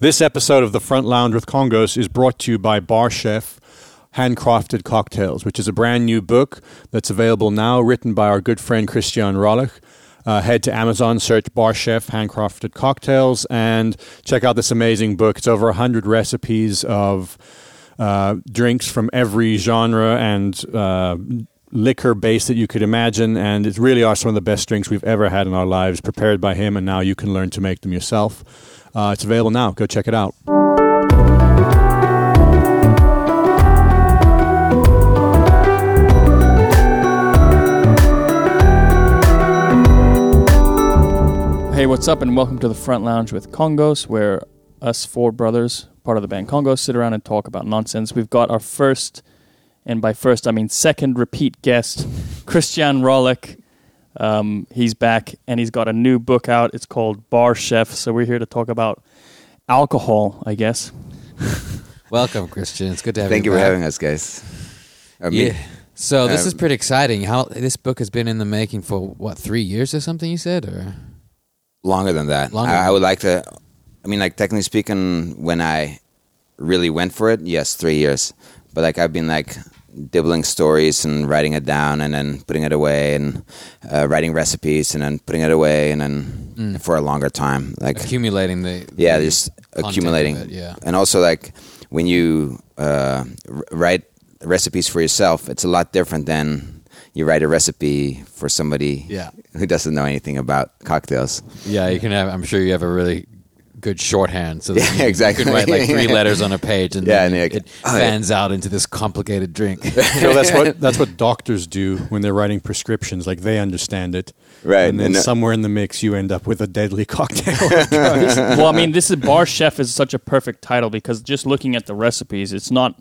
This episode of the Front Lounge with Kongos is brought to you by Bar Chef Handcrafted Cocktails, which is a brand new book that's available now, written by our good friend Christiaan Röllich. Uh, head to Amazon, search Bar Chef Handcrafted Cocktails, and check out this amazing book. It's over 100 recipes of uh, drinks from every genre and uh, liquor base that you could imagine. And it really are some of the best drinks we've ever had in our lives, prepared by him, and now you can learn to make them yourself. Uh, it's available now. Go check it out. Hey, what's up, and welcome to the Front Lounge with Kongos, where us four brothers, part of the band Kongos, sit around and talk about nonsense. We've got our first, and by first I mean second repeat guest, Christiaan Röllich. Um, he's back, and he's got a new book out. It's called Bar Chef. So we're here to talk about alcohol, I guess. Welcome, Christiaan. It's good to have Thank you. Thank you for back. having us, guys. I mean, Yeah. So this is Um, pretty exciting. How this book has been in the making for what three years or something? You said, or longer than that. Longer I, I would like to. I mean, like technically speaking, when I really went for it, yes, three years. But like I've been like dibbling stories and writing it down, and then putting it away, and uh, writing recipes, and then putting it away, and then for a longer time, like accumulating the yeah, just accumulating. it, yeah, and also like when you uh, write recipes for yourself, it's a lot different than you write a recipe for somebody Yeah. who doesn't know anything about cocktails. yeah. You can have. I'm sure you have a really good shorthand, so that Yeah, you, can- exactly. You can write like three letters on a page, and Yeah, then and it, it oh, yeah. fans out into this complicated drink. So that's what that's what doctors do when they're writing prescriptions. Like they understand it, Right, And then and, uh, somewhere in the mix, you end up with a deadly cocktail. well, I mean, this is Bar Chef is such a perfect title because just looking at the recipes, it's not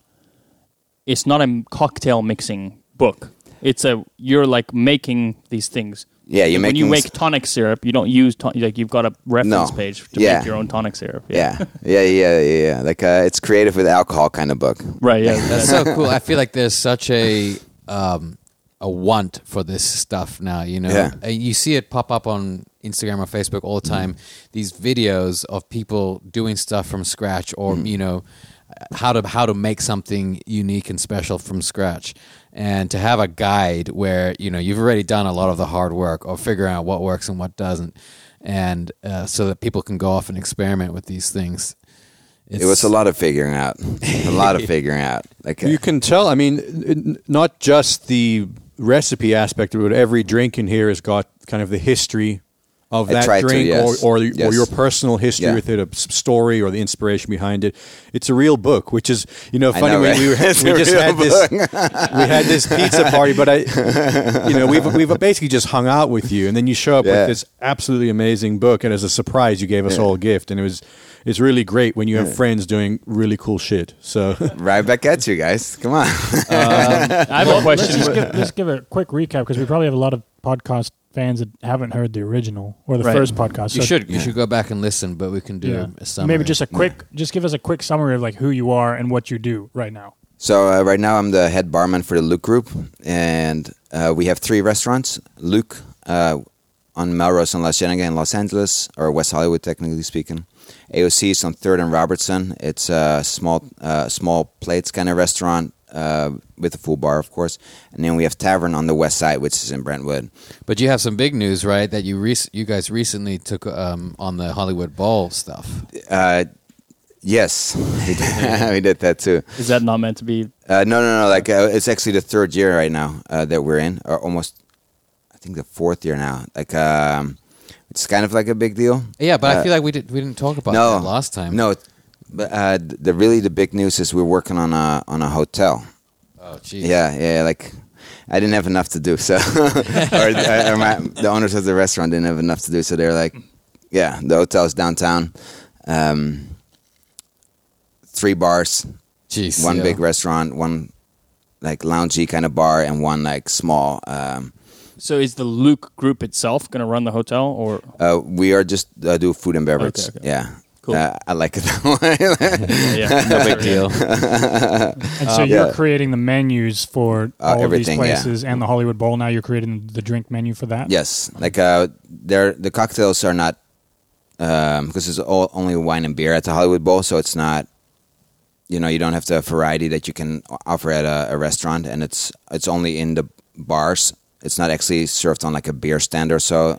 it's not a cocktail mixing book. It's a you're like making these things. Yeah, you're when you make s- tonic syrup, you don't use ton- like you've got a reference No. page to Yeah. make your own tonic syrup. Yeah, yeah, yeah, yeah, yeah. Like uh, it's creative with alcohol kind of book. right. Yeah, That's so cool. I feel like there's such a um, a want for this stuff now. You know, Yeah. Uh, you see it pop up on Instagram or Facebook all the time. These videos of people doing stuff from scratch, or you know, how to how to make something unique and special from scratch. And to have a guide where you know you've already done a lot of the hard work or figuring out what works and what doesn't, and uh, so that people can go off and experiment with these things. It was a lot of figuring out, a lot of figuring out. Like uh, You can tell. I mean, not just the recipe aspect of it. Every drink in here has got kind of the history of that tried to, drink, yes. or or, or your personal history Yeah. with it, a story or the inspiration behind it. It's a real book, which is you know funny. know, right? we, were, It's we just had this we had this pizza party, but I you know we've we've basically just hung out with you, and then you show up Yeah. with this absolutely amazing book, and as a surprise, you gave us Yeah. all a gift, and it was. It's really great when you have friends doing really cool shit. So right back at you guys. Come on. I have a Let's question. just give, just give a quick recap because we probably have a lot of podcast fans that haven't heard the original or the Right. first podcast. You should you should go back and listen, but we can do yeah. a summary. maybe just a quick, just give us a quick summary of like who you are and what you do right now. So uh, right now I'm the head barman for the Lucques Group, and uh, we have three restaurants. Lucques uh, on Melrose and La Cienega in Los Angeles, or West Hollywood, technically speaking. AOC is on Third and Robertson. It's a small, uh, small plates kind of restaurant uh, with a full bar, of course. And then we have Tavern on the west side, which is in Brentwood. But you have some big news, right? That you rec- you guys recently took um, on the Hollywood Bowl stuff. Uh, yes, we did, we did that too. Is that not meant to be? Uh, no, no, no. Like uh, it's actually the third year right now uh, that we're in, or almost, I think the fourth year now. Like, um, it's kind of like a big deal. Yeah, but I Uh, feel like we did we didn't talk about no, that last time. No, but uh, the really the big news is we're working on a on a hotel. Oh, geez. Yeah, yeah. Like, I didn't have enough to do, so or, or my, the owners of the restaurant didn't have enough to do, so they're like, yeah, the hotel's downtown. Um, three bars, Jeez, one yeah. big restaurant, one like loungy kind of bar, and one like small. Um, So is the Lucques Group itself going to run the hotel, or uh, we are just uh, do food and beverage. Okay, okay. Yeah, Cool. Uh, I like it that way. yeah, no big deal. And so Um, you're yeah. creating the menus for Uh, all of these everything, yeah. places and the Hollywood Bowl. Now you're creating the drink menu for that. yes, like uh, they're the cocktails are not because it's all, only wine and beer at the Hollywood Bowl, so it's not. You know, you don't have the variety that you can offer at a, a restaurant, and it's it's only in the bars. It's not actually served on like a beer stand or so,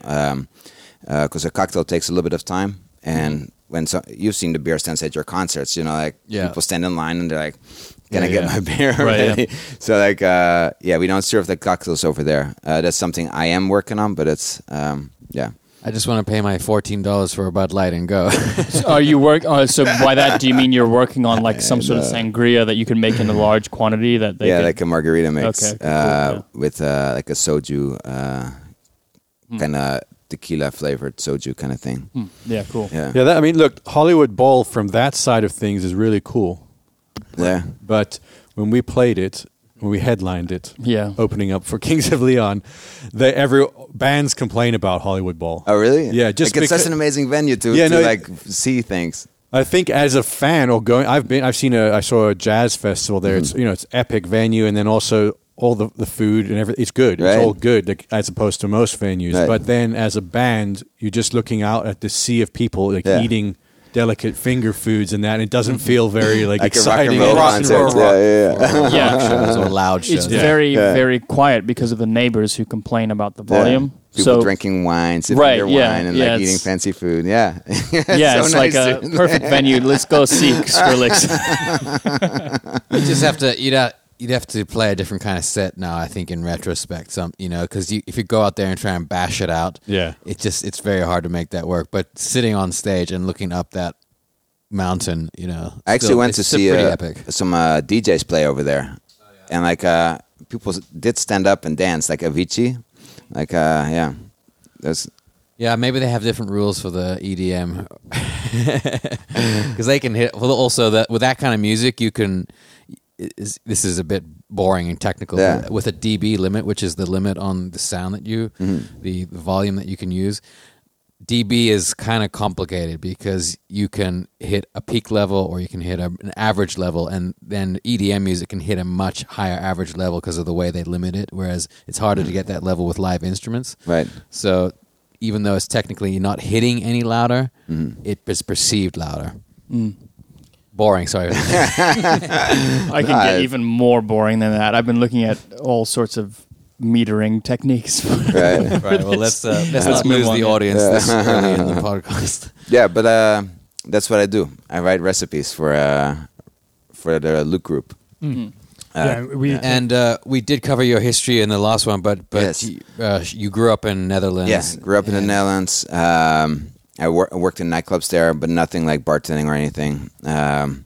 because a cocktail takes a little bit of time. And when so, you've seen the beer stands at your concerts, you know, like Yeah. people stand in line and they're like, "Can I get yeah. my beer?" Right, yeah. So like, uh, yeah, we don't serve the cocktails over there. Uh, that's something I am working on, but it's um, yeah. I just want to pay my fourteen dollars for a Bud Light and go. Are you work? Uh, so by that, do you mean you're working on like some sort of sangria that you can make in a large quantity that they yeah, can- like a margarita mix Okay, cool, uh, yeah. with uh, like a soju, uh, Hmm. kind of tequila flavored soju kind of thing. Hmm, yeah, cool. Yeah, Yeah, that, I mean, look, Hollywood Bowl from that side of things is really cool. yeah. But when we played it, when we headlined it, Yeah. opening up for Kings of Leon, they every bands complain about Hollywood Bowl. Oh, really? Yeah, just like it's such an amazing venue to, Yeah, to no, it- like see things. I think as a fan or going, I've been, I've seen a, I saw a jazz festival there. Mm-hmm. It's you know, it's epic venue, and then also all the the food and everything. It's good. Right. It's all good, like, as opposed to most venues. Right. But then as a band, you're just looking out at the sea of people like Yeah. eating delicate finger foods and that. And it doesn't mm-hmm. feel very like, Like a rock exciting. and roll Rock concert. roll Yeah, yeah, yeah. Yeah. shows or loud shows. It's Yeah. very, Yeah. very quiet because of the neighbors who complain about the Yeah. volume. People so drinking wine, sipping Right, their yeah, wine, and yeah, like eating fancy food. Yeah, yeah, so it's like a dude. perfect venue. Let's go see Skrillex. You just have to you'd have, you'd have to play a different kind of set now. I think in retrospect, some you know because you, if you go out there and try and bash it out, Yeah. it just it's very hard to make that work. But sitting on stage and looking up that mountain, you know, I actually still- went to see pretty uh, epic. some uh, DJs play over there, and like uh, people did stand up and dance, like Avicii. Like, uh, yeah, there's Yeah, maybe they have different rules for the E EDM because they can hit. Well, also that with that kind of music, you can. Is, this is a bit boring and technical. Yeah. With a dB limit, which is the limit on the sound that you, the, the volume that you can use, dB is kind of complicated because you can hit a peak level or you can hit a, an average level, and then EDM music can hit a much higher average level because of the way they limit it. Whereas it's harder to get that level with live instruments. right. So even though it's technically not hitting any louder, Mm-hmm. it is perceived louder. Mm. Boring, sorry. I can get even more boring than that. I've been looking at all sorts of metering techniques. Right. right. Well, let's uh, let's, Let's not move lose on, the yeah. audience this early in the podcast. yeah, but uh, that's what I do. I write recipes for uh, for the Lucques group. Mm. Uh, yeah, we And uh, we did cover your history in the last one, but but Yes. you, uh, you grew up in Netherlands. Yes, grew up in the and- Netherlands. Um, I, wor- worked in nightclubs there, but nothing like bartending or anything. Um,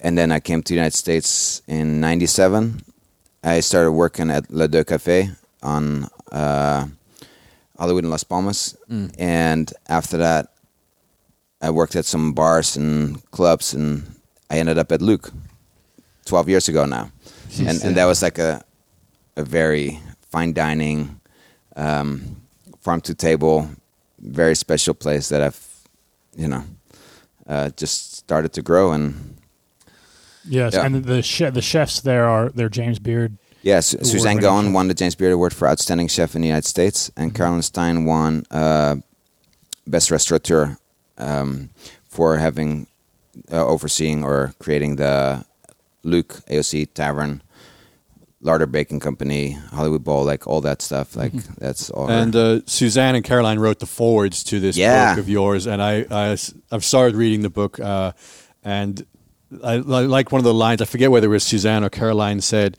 and then I came to the United States in '97. I started working at Les Deux Cafés on uh, Hollywood and Las Palmas, Mm. and after that, I worked at some bars and clubs, and I ended up at Lucques. Twelve years ago now, and and that was like a a very fine dining, um, farm to table, very special place that I've, you know, uh, just started to grow. And yes, yeah. and the the chefs there are they're James Beard. yes, Suzanne Goin won the James Beard Award for Outstanding Chef in the United States, and Caroline Styne won uh, Best Restaurateur um, for having uh, overseeing or creating the Lucques AOC Tavern. Larder Baking Company, Hollywood Bowl, like all that stuff, like that's all. And uh, Suzanne and Caroline wrote the forwards to this Yeah. book of yours, and I, I have started reading the book, uh, and I, I like one of the lines. I forget whether it was Suzanne or Caroline said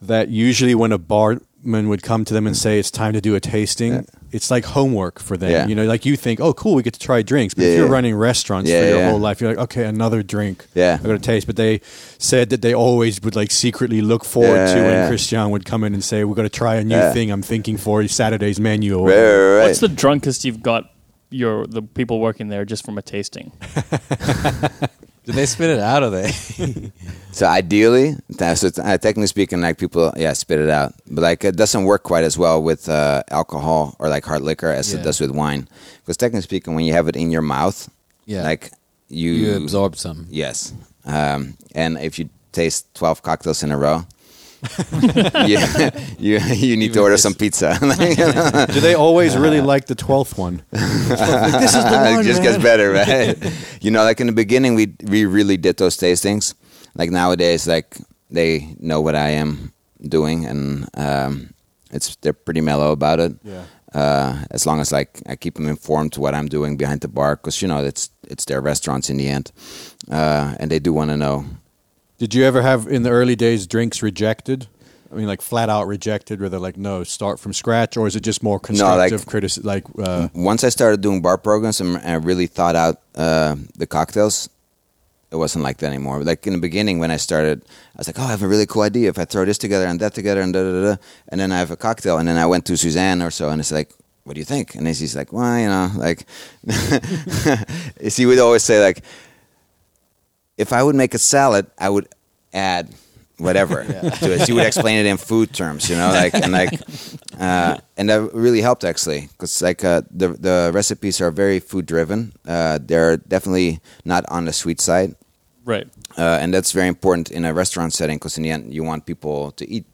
that usually when a barman would come to them and say it's time to do a tasting, Yeah. It's like homework for them. Yeah. You know, like you think, oh, cool, we get to try drinks. But Yeah, if you're yeah. running restaurants Yeah, for your yeah. whole life, you're like, okay, another drink. Yeah. I got to taste. But they said that they always would like secretly look forward Yeah, to when yeah. Christiaan would come in and say, we're going to try a new Yeah. thing I'm thinking for Saturday's menu. Right, right, right. What's the drunkest you've got your the people working there just from a tasting? Did they spit it out or they? So ideally, that's so uh, technically speaking, like people, yeah, spit it out. But like it doesn't work quite as well with uh, alcohol or like hard liquor as Yeah. it does with wine. Because technically speaking, when you have it in your mouth, Yeah. like you, you absorb some. Yes, um, and if you taste twelve cocktails in a row, yeah, you you need to order some pizza. Do they always really like the twelfth one? this is the one. it just gets better, right? you know, like in the beginning, we we really did those tastings. Like nowadays, like they know what I am doing, and um, it's they're pretty mellow about it. Yeah. Uh, as long as like I keep them informed to what I'm doing behind the bar, because you know it's it's their restaurants in the end, uh, and they do want to know. Did you ever have in the early days drinks rejected? I mean, like flat out rejected, where they're like, "No, start from scratch," or is it just more constructive like- criticism? Like, uh, Once I started doing bar programs and, I really thought out uh, the cocktails, it wasn't like that anymore. Like in the beginning, when I started, I was like, "Oh, I have a really cool idea. If I throw this together and that together and da da da,", da," and then I have a cocktail, and then I went to Suzanne or so, and it's like, "What do you think?" And then she's like, "Well, you know, like," she would always say like, "If I would make a salad, I would add." Whatever to it, she would explain it in food terms, you know, like and like, uh, and that really helped actually, because like uh, the the recipes are very food driven. Uh, they're definitely not on the sweet side, Right. uh, and that's very important in a restaurant setting because in the end you want people to eat.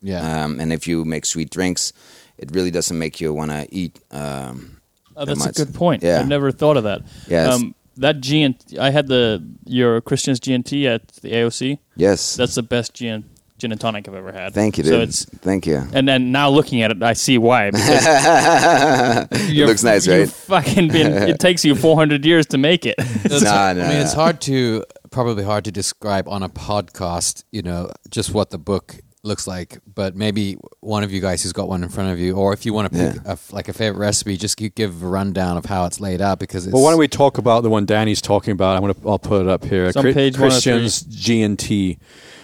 Yeah. Um, and if you make sweet drinks, it really doesn't make you want to eat. Um, Oh, that that's a good point. Yeah. I've never thought of that. Yes. Um, that GN, I had the your Christiaan's GNT at the AOC. yes. That's the best gin gin and tonic I've ever had. Thank you, dude. So it's Thank you. and then now looking at it, I see why. Because it looks nice, right? fucking been. It takes you 400 years to make it. It's- No, no, I mean, it's hard to probably hard to describe on a podcast. You know, just what the book looks like. But maybe one of you guys who's got one in front of you, or if you want to pick Yeah. a f like a favorite recipe, just give a rundown of how it's laid out because it's well, why don't we talk about the one Danny's talking about? I'm gonna, I'll put it up here. It's on page Christiaan's G and T,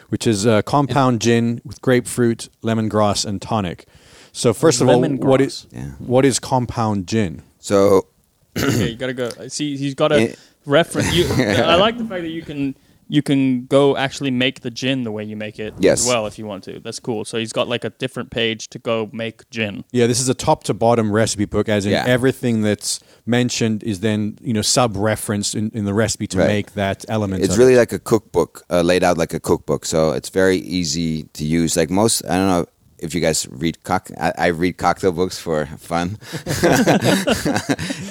which is uh, compound gin with grapefruit, lemongrass, and tonic. So first of all, what is Yeah. what is compound gin? So okay, you gotta go. See, he's got a reference. You, I like the fact that you can you can go actually make the gin the way you make it Yes. as well if you want to. That's cool. So he's got like a different page to go make gin. Yeah, this is a top to bottom recipe book, as in Yeah. everything that's mentioned is then you know sub referenced in, in the recipe to Right. make that element. it's really it. like a cookbook, uh, laid out like a cookbook. So it's very easy to use. Like most, I don't know if you guys read cock. I, I read cocktail books for fun,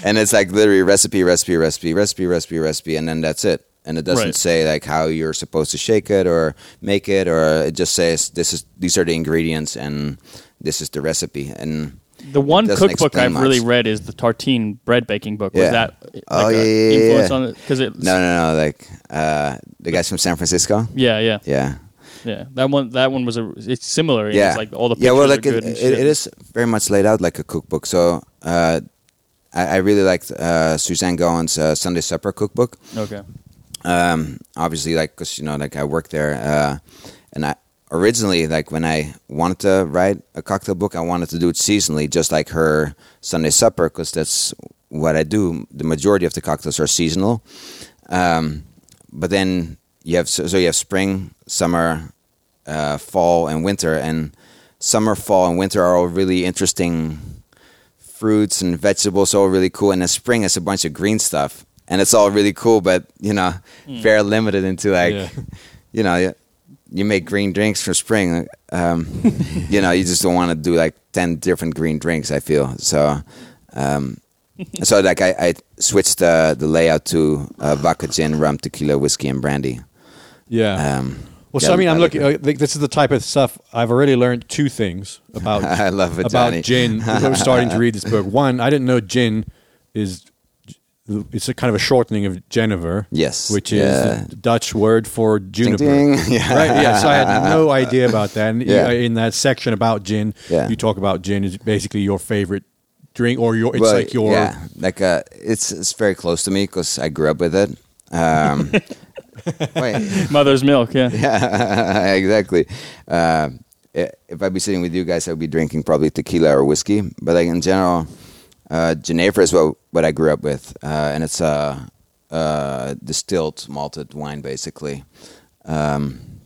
and it's like literally recipe, recipe, recipe, recipe, recipe, recipe, and then that's it. And it doesn't Right. say like how you're supposed to shake it or make it, or it just says this is these are the ingredients and this is the recipe. And The one cookbook I've really read is the Tartine bread baking book. Was Yeah. that like Oh, yeah, yeah, influence yeah. on it? Because it no, no, no, like uh, the guys from San Francisco. yeah, yeah, Yeah, yeah. That one that one was a it's similar. yeah, It's like all the yeah. Well, like it, it, it is very much laid out like a cookbook. So uh, I, I really liked uh, Suzanne Goin's uh, Sunday Supper cookbook. Okay. Um, obviously, like because you know, like I worked there, uh, and I originally like when I wanted to write a cocktail book, I wanted to do it seasonally, just like her Sunday Supper, because that's what I do. The majority of the cocktails are seasonal. Um, but then you have so, so you have spring, summer, uh, fall, and winter, and summer, fall, and winter are all really interesting fruits and vegetables, all really cool. And then spring is a bunch of green stuff, and it's all really cool, but you know, very limited into like, Yeah. you know, you, you make green drinks for spring. Um, you know, you just don't want to do like ten different green drinks. I feel so. Um, so like I, I switched the the layout to uh, vodka, gin, rum, tequila, whiskey, and brandy. yeah. Um, Well, yeah, so I mean, I'm like looking. it. I this is the type of stuff I've already learned two things about I love it, about Johnny. gin. I was starting to read this book. One, I didn't know gin is it's a kind of a shortening of Genever. Yes, which is yeah. the Dutch word for juniper. ding. Yeah. Right. Yeah. So I had no idea about that. And Yeah. in that section about gin, Yeah. you talk about gin is basically your favorite drink, or your it's Well, like your yeah, like uh, it's it's very close to me because I grew up with it. Um, wait, Mother's milk. Yeah. yeah, exactly. Uh, if I'd be sitting with you guys, I'd be drinking probably tequila or whiskey. But like in general, uh, is what what I grew up with, uh, and it's a uh, distilled malted wine, basically. Um,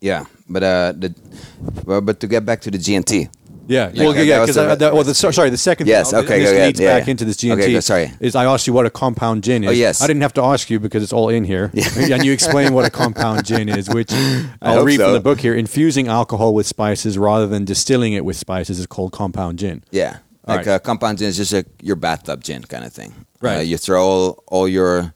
yeah, but uh, the but, but to get back to the GNT, Yeah, Yeah, well, yeah, because well, the, so- sorry, the second. Yes, thing, okay, this go leads yeah, back yeah. into this GNT. Okay, go- sorry. is I asked you what a compound gin is. Oh, yes. I didn't have to ask you because it's all in here, and you explain what a compound gin is, which I'll read from the book here. Infusing alcohol with spices rather than distilling it with spices is called compound gin. Yeah, All like right. uh, compound gin is just a, your bathtub gin kind of thing. Right. Uh, you throw all, all your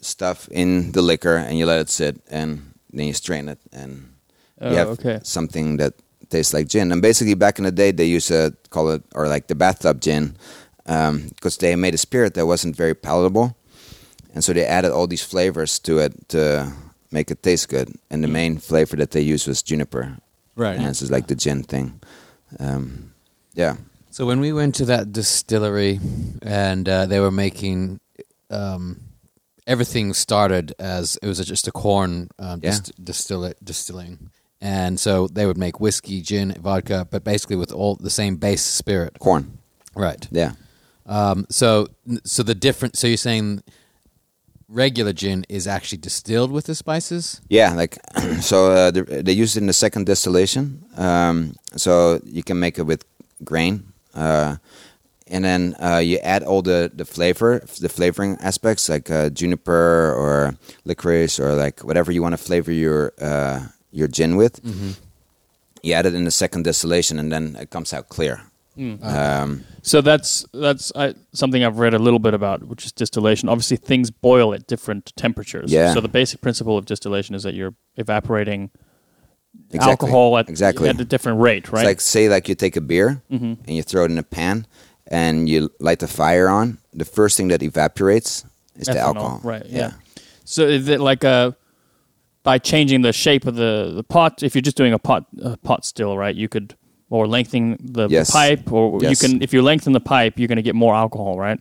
stuff in the liquor and you let it sit, and then you strain it, and Oh, you have okay. something that tastes like gin. And basically, back in the day, they used to call it or like the bathtub gin because they made a spirit that wasn't very palatable, and so they added all these flavors to it to make it taste good. And the main flavor that they used was juniper. Right. And it's like the gin thing. Um, yeah. So when we went to that distillery and uh, they were making um, everything started as it was just a corn um, Yeah. dist- distill- distilling, and so they would make whiskey, gin, vodka, but basically with all the same base spirit. Corn. Right. Yeah. Um, so so the different. So you're saying regular gin is actually distilled with the spices. Yeah, like so uh, they, they use it in the second distillation. Um, so you can make it with grain, and then uh, you add all the the flavor, the flavoring aspects like uh, juniper or licorice or like whatever you want to flavor your uh, your gin with. You add it in the second distillation, and then it comes out clear. Um, So that's that's I, something I've read a little bit about, which is distillation. Obviously, things boil at different temperatures. Yeah. So the basic principle of distillation is that you're evaporating Exactly. alcohol at Exactly. at a different rate, right? It's like say like you take a beer Mhm. and you throw it in a pan and you light the fire on. The first thing that evaporates is the alcohol. right? Yeah. So is it like a by changing the shape of the, the pot? If you're just doing a pot a pot still, right? You could or lengthening the Yes. pipe, or you can if you lengthen the pipe, you're going to get more alcohol, right?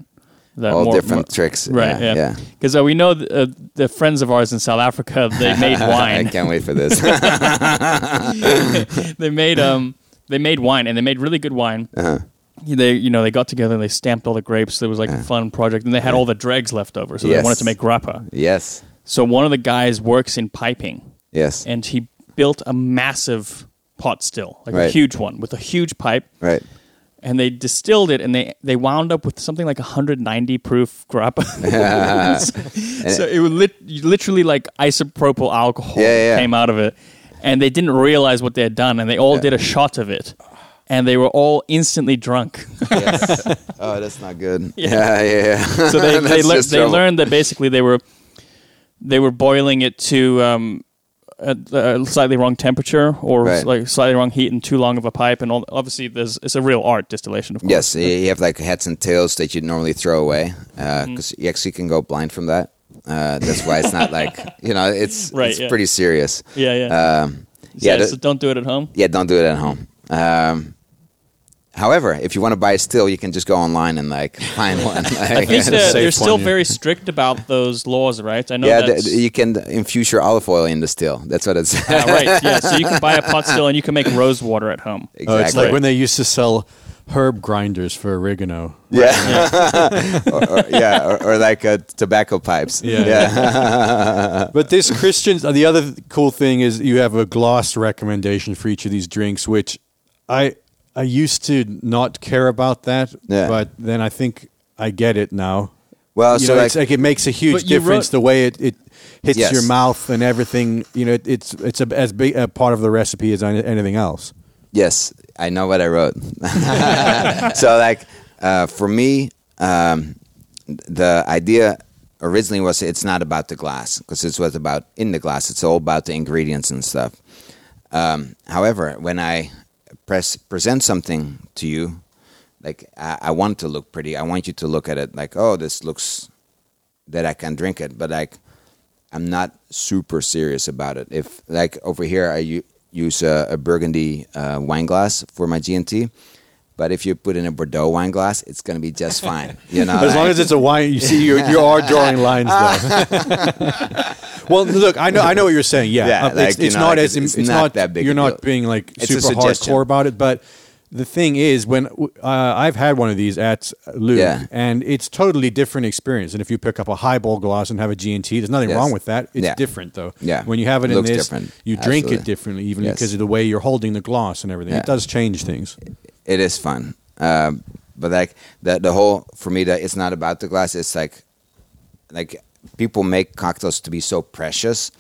All more- different more- tricks. Right, yeah. yeah. Because uh, we know th- uh, the friends of ours in South Africa, they made wine. I can't wait for this. they made um they made wine and they made really good wine. uh-huh. They you know they got together and they stamped all the grapes. It was like a fun project, and they had all the dregs left over, so they wanted to make grappa. Yes. So one of the guys works in piping, Yes. and he built a massive pot still, like a huge one with a huge pipe, Right. And they distilled it, and they they wound up with something like 190 proof grappa. so it was lit, literally like isopropyl alcohol Yeah, yeah, came out of it, and they didn't realize what they had done, and they all Yeah. did a shot of it, and they were all instantly drunk. yes. Oh, that's not good. Yeah. Yeah, so they they, just they learned that basically they were they were boiling it to um, a, a slightly wrong temperature or Right. like slightly wrong heat and too long of a pipe and all, obviously there's it's a real art distillation of course. Yes, you have like heads and tails that you normally throw away because you actually can go blind from that. Uh, that's why it's not like you know it's Right, it's yeah. pretty serious. Yeah, yeah. Um, yeah, yeah, so don't do it at home. yeah, don't do it at home. Um, however, if you want to buy a still, you can just go online and like find one. I think a they're, they're still very strict about those laws, right? I know yeah, that's the, you can infuse your olive oil in the still. That's what it's. Ah, right. Yeah, so you can buy a pot still and you can make rose water at home. exactly. Oh, it's like when they used to sell herb grinders for oregano. yeah, or, or- yeah, or, or like uh, tobacco pipes. Yeah. yeah. But this Christiaan, the other cool thing is you have a gloss recommendation for each of these drinks, which I I used to not care about that, Yeah. but then I think I get it now. well, you so know, like, it's like it makes a huge difference wrote- the way it, it hits Yes. your mouth and everything. You know, it, it's it's a, as big a part of the recipe as anything else. Yes, I know what I wrote. so, like, uh, for me, um, the idea originally was it's not about the glass because it's what about in the glass. It's all about the ingredients and stuff. Um, however, when I press present something to you, like I, I want to look pretty. I want you to look at it like, oh, this looks that I can drink it, but like I'm not super serious about it. If like over here, I u- use a, a Burgundy uh, wine glass for my GNT, but if you put in a Bordeaux wine glass, it's gonna be just fine. You know, as long as it's a wine, you see, you you are drawing lines though. well, look, I know, I know what you're saying. Yeah, Yeah, Uh, like, it's, it's know, not like, as it's- it's, not that big You're not being like super hardcore about it, but the thing is, when uh, I've had one of these at Lucques, Yeah. and it's totally different experience. And if you pick up a highball glass and have a G&T, there's nothing Yes. wrong with that. It's Yeah. different though. Yeah. When you have it in Looks this, different. you drink it differently, even Yes. because of the way you're holding the glass and everything. Yeah. It does change things. it is fun. Um, but like the the whole for me that it's not about the glass. It's like like people make cocktails to be so precious.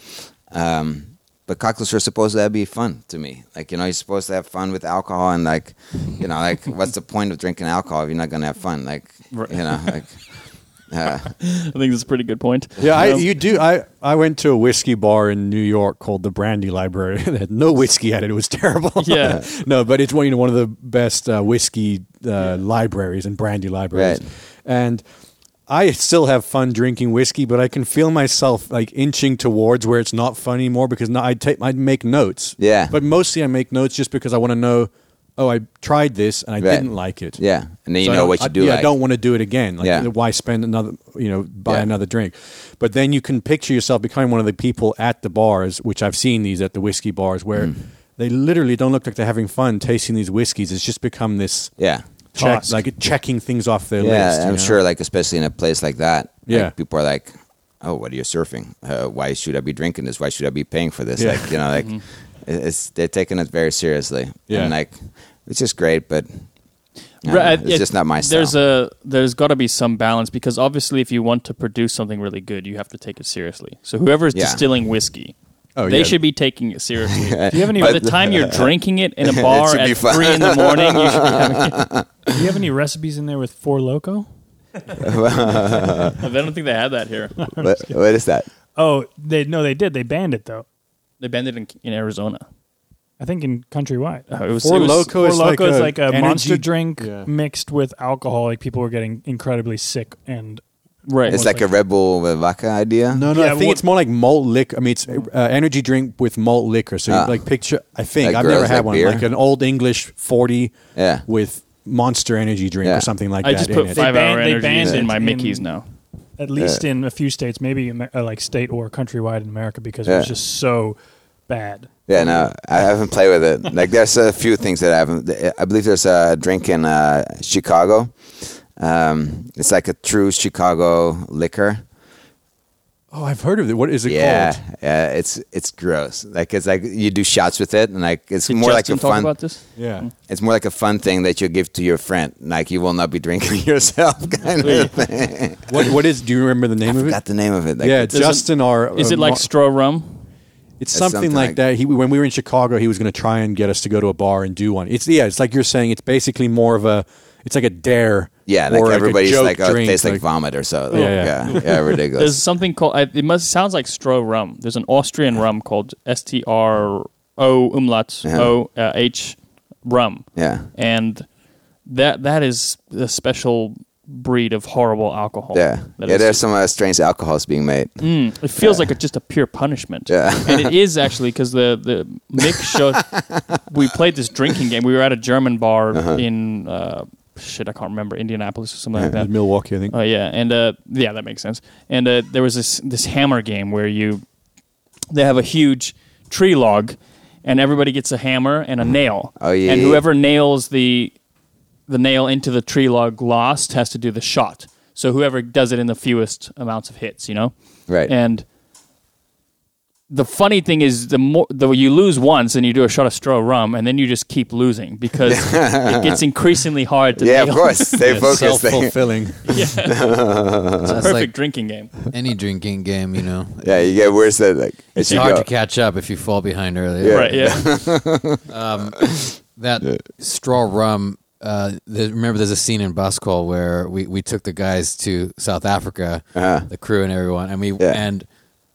Um, but cocktails are supposed to be fun to me. Like you know, you're supposed to have fun with alcohol, and like you know, like what's the point of drinking alcohol if you're not gonna have fun? Like Right. you know, like uh, I think that's a pretty good point. Yeah, I, Um, you do. I, I went to a whiskey bar in New York called the Brandy Library. it had no whiskey at it. It was terrible. Yeah. no, but it's one you know one of the best uh, whiskey uh, libraries and brandy libraries. Right. And I still have fun drinking whiskey, but I can feel myself like inching towards where it's not fun anymore because now I take I make notes. Yeah. But mostly I make notes just because I want to know. Oh, I tried this and I Right. didn't like it. yeah, and then you So I know don't- what you I- do. Yeah, I don't want to do it again. Like, Yeah. why spend another, you know, buy Yeah. another drink? But then you can picture yourself becoming one of the people at the bars, which I've seen these at the whiskey bars, where Mm. they literally don't look like they're having fun tasting these whiskeys. It's just become this Yeah. Check, Task. like checking things off their yeah, list. you I'm know? sure. Like especially in a place like that. like, Yeah. people are like, "Oh, what are you surfing? Uh, why should I be drinking this? Why should I be paying for this?" Yeah. Like you know, like it- it's they're taking it very seriously. Yeah. and like it's just great, but I don't Right, it's it- just not my style. There's a there's got to be some balance because obviously, if you want to produce something really good, you have to take it seriously. So whoever's Yeah. distilling whiskey, Oh, they yeah. should be taking it seriously. Do you have any? By the time you're drinking it in a bar should be at three in the morning, you should be having. do you have any recipes in there with Four Loko? I don't think they had that here. what, what is that? Oh, they no, they did. They banned it though. They banned it in, in Arizona. I think in countrywide. Uh, it was, Four it was- Loko Four is Loko like is a like a energy- monster drink Yeah. mixed with alcohol. Like people were getting incredibly sick and right. It's like a Red Bull with vodka idea. No, no, Yeah, I think what- it's more like malt liquor. I mean, it's uh, energy drink with malt liquor. So, you, Ah. like, picture. I think Like I've girls never had like one. beer? Like an old English forty Yeah. with Monster Energy drink Yeah. or something like that. I that. just in put it. five They hour banned- they energies banned in it my in- Mickey's now. at least Yeah. in a few states, maybe Amer- uh, like state or countrywide in America, because it was Yeah. just so bad. Yeah, no, I haven't played with it. Like, there's a few things that I haven't. I believe there's a drink in uh, Chicago. Um, it's like a true Chicago liquor. Oh, I've heard of it. What is it yeah, called? yeah, it's it's gross. Like it's like you do shots with it, and like it's Did more Justin like a talk fun. about this? Yeah. It's more like a fun thing that you give to your friend. Like you will not be drinking yourself, kind of thing. What what is? Do you remember the I name of it? forgot the name of it. Like, yeah, it's- Justin. Our Is uh, it like Stroh rum? It's It's something, something like like- that. He when we were in Chicago, he was going to try and get us to go to a bar and do one. It's yeah, it's like you're saying. It's basically more of a. It's like a dare. yeah, like or everybody's a joke like, oh, it drink, tastes like, vomit or so. Yeah, yeah, yeah. yeah, There's something called. I- It must sounds like Stroh rum. There's an Austrian rum called S T R O umlaut Yeah. O uh, H rum, yeah, and that that is a special breed of horrible alcohol. yeah, That yeah. is- There's some uh, strange alcohols being made. Mm, it feels like a, just a pure punishment. Yeah. and it is actually because the the Mick showed. we played this drinking game. We were at a German bar Uh-huh. in uh, shit. I can't remember Indianapolis or something like that. Milwaukee, I think. Oh yeah, and uh, yeah, that makes sense. And uh, there was this this hammer game where you they have a huge tree log, and everybody gets a hammer and a nail. Oh, yeah, and whoever nails the the nail into the tree log lost has to do the shot. So whoever does it in the fewest amounts of hits, you know. Right. And the funny thing is, the more the you lose once and you do a shot of Stroh rum, and then you just keep losing because it gets increasingly hard to yeah, nail. of course. They focus. Self They, fulfilling. It's a perfect like drinking game. any drinking game, you know. yeah, you get worse than like. It's hard go. to catch up if you fall behind early. Yeah. Right, yeah. Um, that Stroh rum. Uh, the, remember, there's a scene in Bus Call where we, we took the guys to South Africa, Uh-huh. the crew and everyone, and we Yeah. and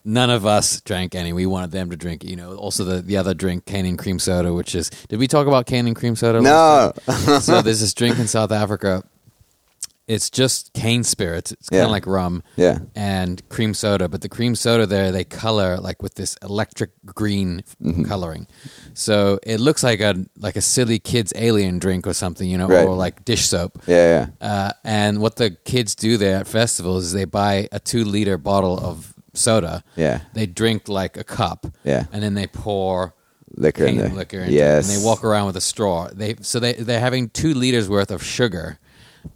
none of us drank any. We wanted them to drink. You know, also the the other drink, cane and cream soda, which is. Did we talk about cane and cream soda? No. so there's this drink in South Africa. It's just cane spirits. It's kind Yeah. of like rum Yeah. and cream soda, but the cream soda there they color like with this electric green Mm-hmm. coloring. So it looks like a like a silly kids alien drink or something, you know, Right. or like dish soap. Yeah, yeah. Uh, and what the kids do there at festivals is they buy a two liter bottle of soda. Yeah. They drink like a cup. Yeah. And then they pour liquor in there. liquor, into it, Yes. and they walk around with a straw. They so they they're having two liters worth of sugar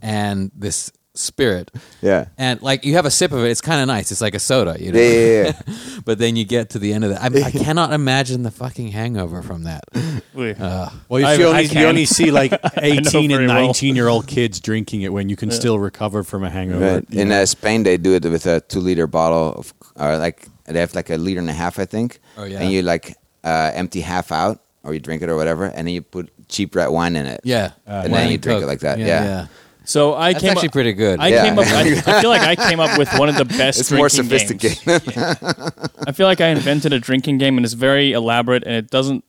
and this spirit, Yeah. and like you have a sip of it, it's kind of nice. It's like a soda, you know. Yeah, yeah, yeah. but then you get to the end of that. I, I cannot imagine the fucking hangover from that. Uh, Well, you, I only, you only see like 18 very and well. 19 year old kids drinking it when you can still recover from a hangover. Right. In uh, Spain, they do it with a two liter bottle of, or like they have like a liter and a half, I think. Oh, yeah. And you like uh, empty half out, or you drink it or whatever, and then you put cheap red wine in it. yeah, And then you drink it like that, yeah. So I That's came actually up, pretty good. I Yeah. came up. I, I feel like I came up with one of the best. It's more drinking sophisticated. Games. I feel like I invented a drinking game, and it's very elaborate, and it doesn't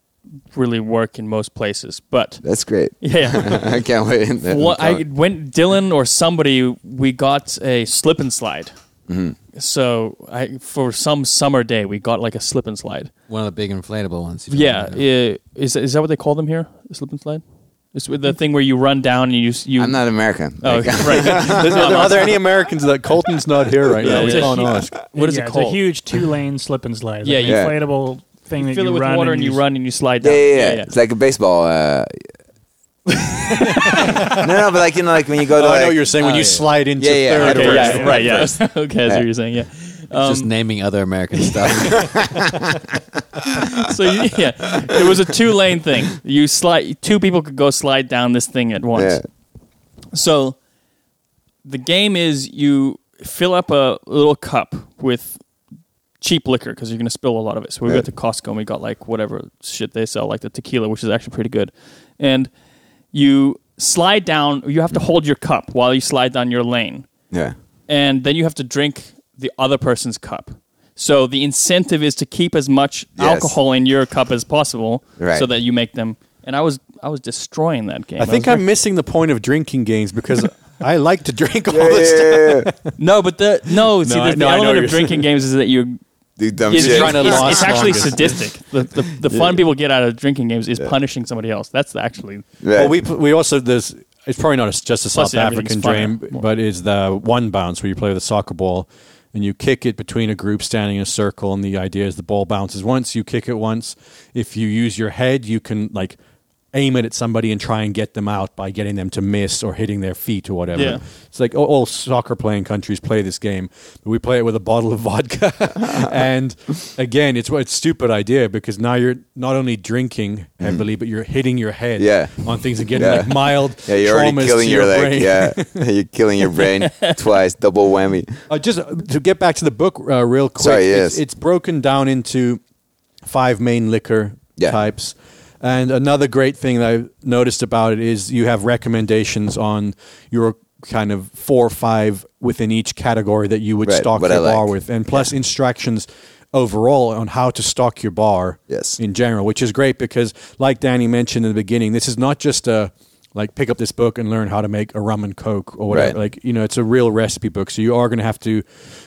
really work in most places. But That's great. yeah, I can't wait. what I went Dylan or somebody we got a slip and slide. Mm-hmm. So I for some summer day we got like a slip and slide. One of the big inflatable ones. if you Yeah, remember. is is that what they call them here? A slip and slide. It's with the thing where you run down and you s- you. I'm not American. Oh, Like, right. are, are there any Americans that Colton's not here right Yeah, now? We can't ask. What is yeah, it It's called? a huge two lane slip and slide. Yeah, like yeah. inflatable thing that fill you it with run water and you s- run and you slide yeah, down. yeah, yeah, It's like a baseball. Uh, no, no, but like you know, like when you go to Oh, I know what you're saying when oh, you slide into Yeah, yeah, third. Okay, or- yeah, right, yeah. okay, that's what you're saying. Yeah. Um, just naming other American stuff. so you- yeah, it was a two lane thing. You slide. Two people could go slide down this thing at once. Yeah. So the game is you fill up a little cup with cheap liquor because you're going to spill a lot of it. So we Right. went to Costco and we got like whatever shit they sell, like the tequila, which is actually pretty good. And you slide down. You have to hold your cup while you slide down your lane, yeah, and then you have to drink the other person's cup. So the incentive is to keep as much Yes. alcohol in your cup as possible, Right. so that you make them. And I was I was destroying that game. I think was I'm missing the point of drinking games because I like to drink all yeah, this yeah, stuff. yeah, yeah. No, but the no. See, I- the, no, I know element what of you're drinking games is that you. Do dumb It's, shit. trying to it's- last it's actually longer. sadistic. The, the, the fun people get out of drinking games is punishing somebody else. That's actually Right. Well, we we also there's it's probably not a, just a Plus, South everything's African funner. game, but is the one bounce where you play with a soccer ball and you kick it between a group standing in a circle, and the idea is the ball bounces once, you kick it once. If you use your head, you can like aim it at somebody and try and get them out by getting them to miss or hitting their feet or whatever. Yeah. It's like all, all soccer playing countries play this game, but we play it with a bottle of vodka. and again, it's it's a stupid idea because now you're not only drinking heavily, but you're hitting your head Yeah. on things and getting Yeah. like mild yeah, you're already traumas killing to your, leg. brain. Yeah, you're killing your brain twice, double whammy. Uh, just uh, to get back to the book uh, real quick. Sorry, it's, yes. it's broken down into five main liquor Yeah. types. And another great thing that I've noticed about it is you have recommendations on your kind of four or five within each category that you would Right, stock your I bar with, and plus instructions overall on how to stock your bar Yes. in general, which is great because, like Danny mentioned in the beginning, this is not just a like pick up this book and learn how to make a rum and coke or whatever. Right. Like you know, it's a real recipe book, so you are going to have to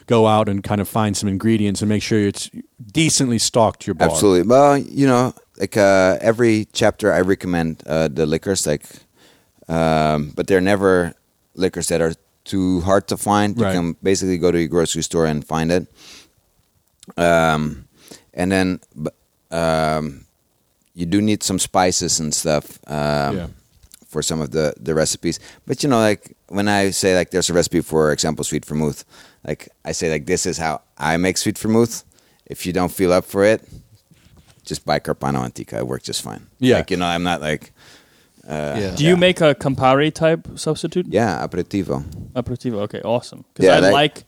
go out and kind of find some ingredients and make sure it's decently stocked your bar. Absolutely. Well, you know, like uh, every chapter, I recommend uh, the liquors, like, um, but they're never liquors that are too hard to find. Right. You can basically go to your grocery store and find it. Um, and then, um, you do need some spices and stuff. Um, Yeah. For some of the, the recipes, but you know, like when I say like there's a recipe for example sweet vermouth, like I say like this is how I make sweet vermouth. If you don't feel up for it, just buy Carpano Antica. It works just fine. Yeah. Like, you know, I'm not like, uh, Yeah. Do you make a Campari type substitute? yeah, aperitivo. Aperitivo. Okay, awesome. Because Yeah, I that- like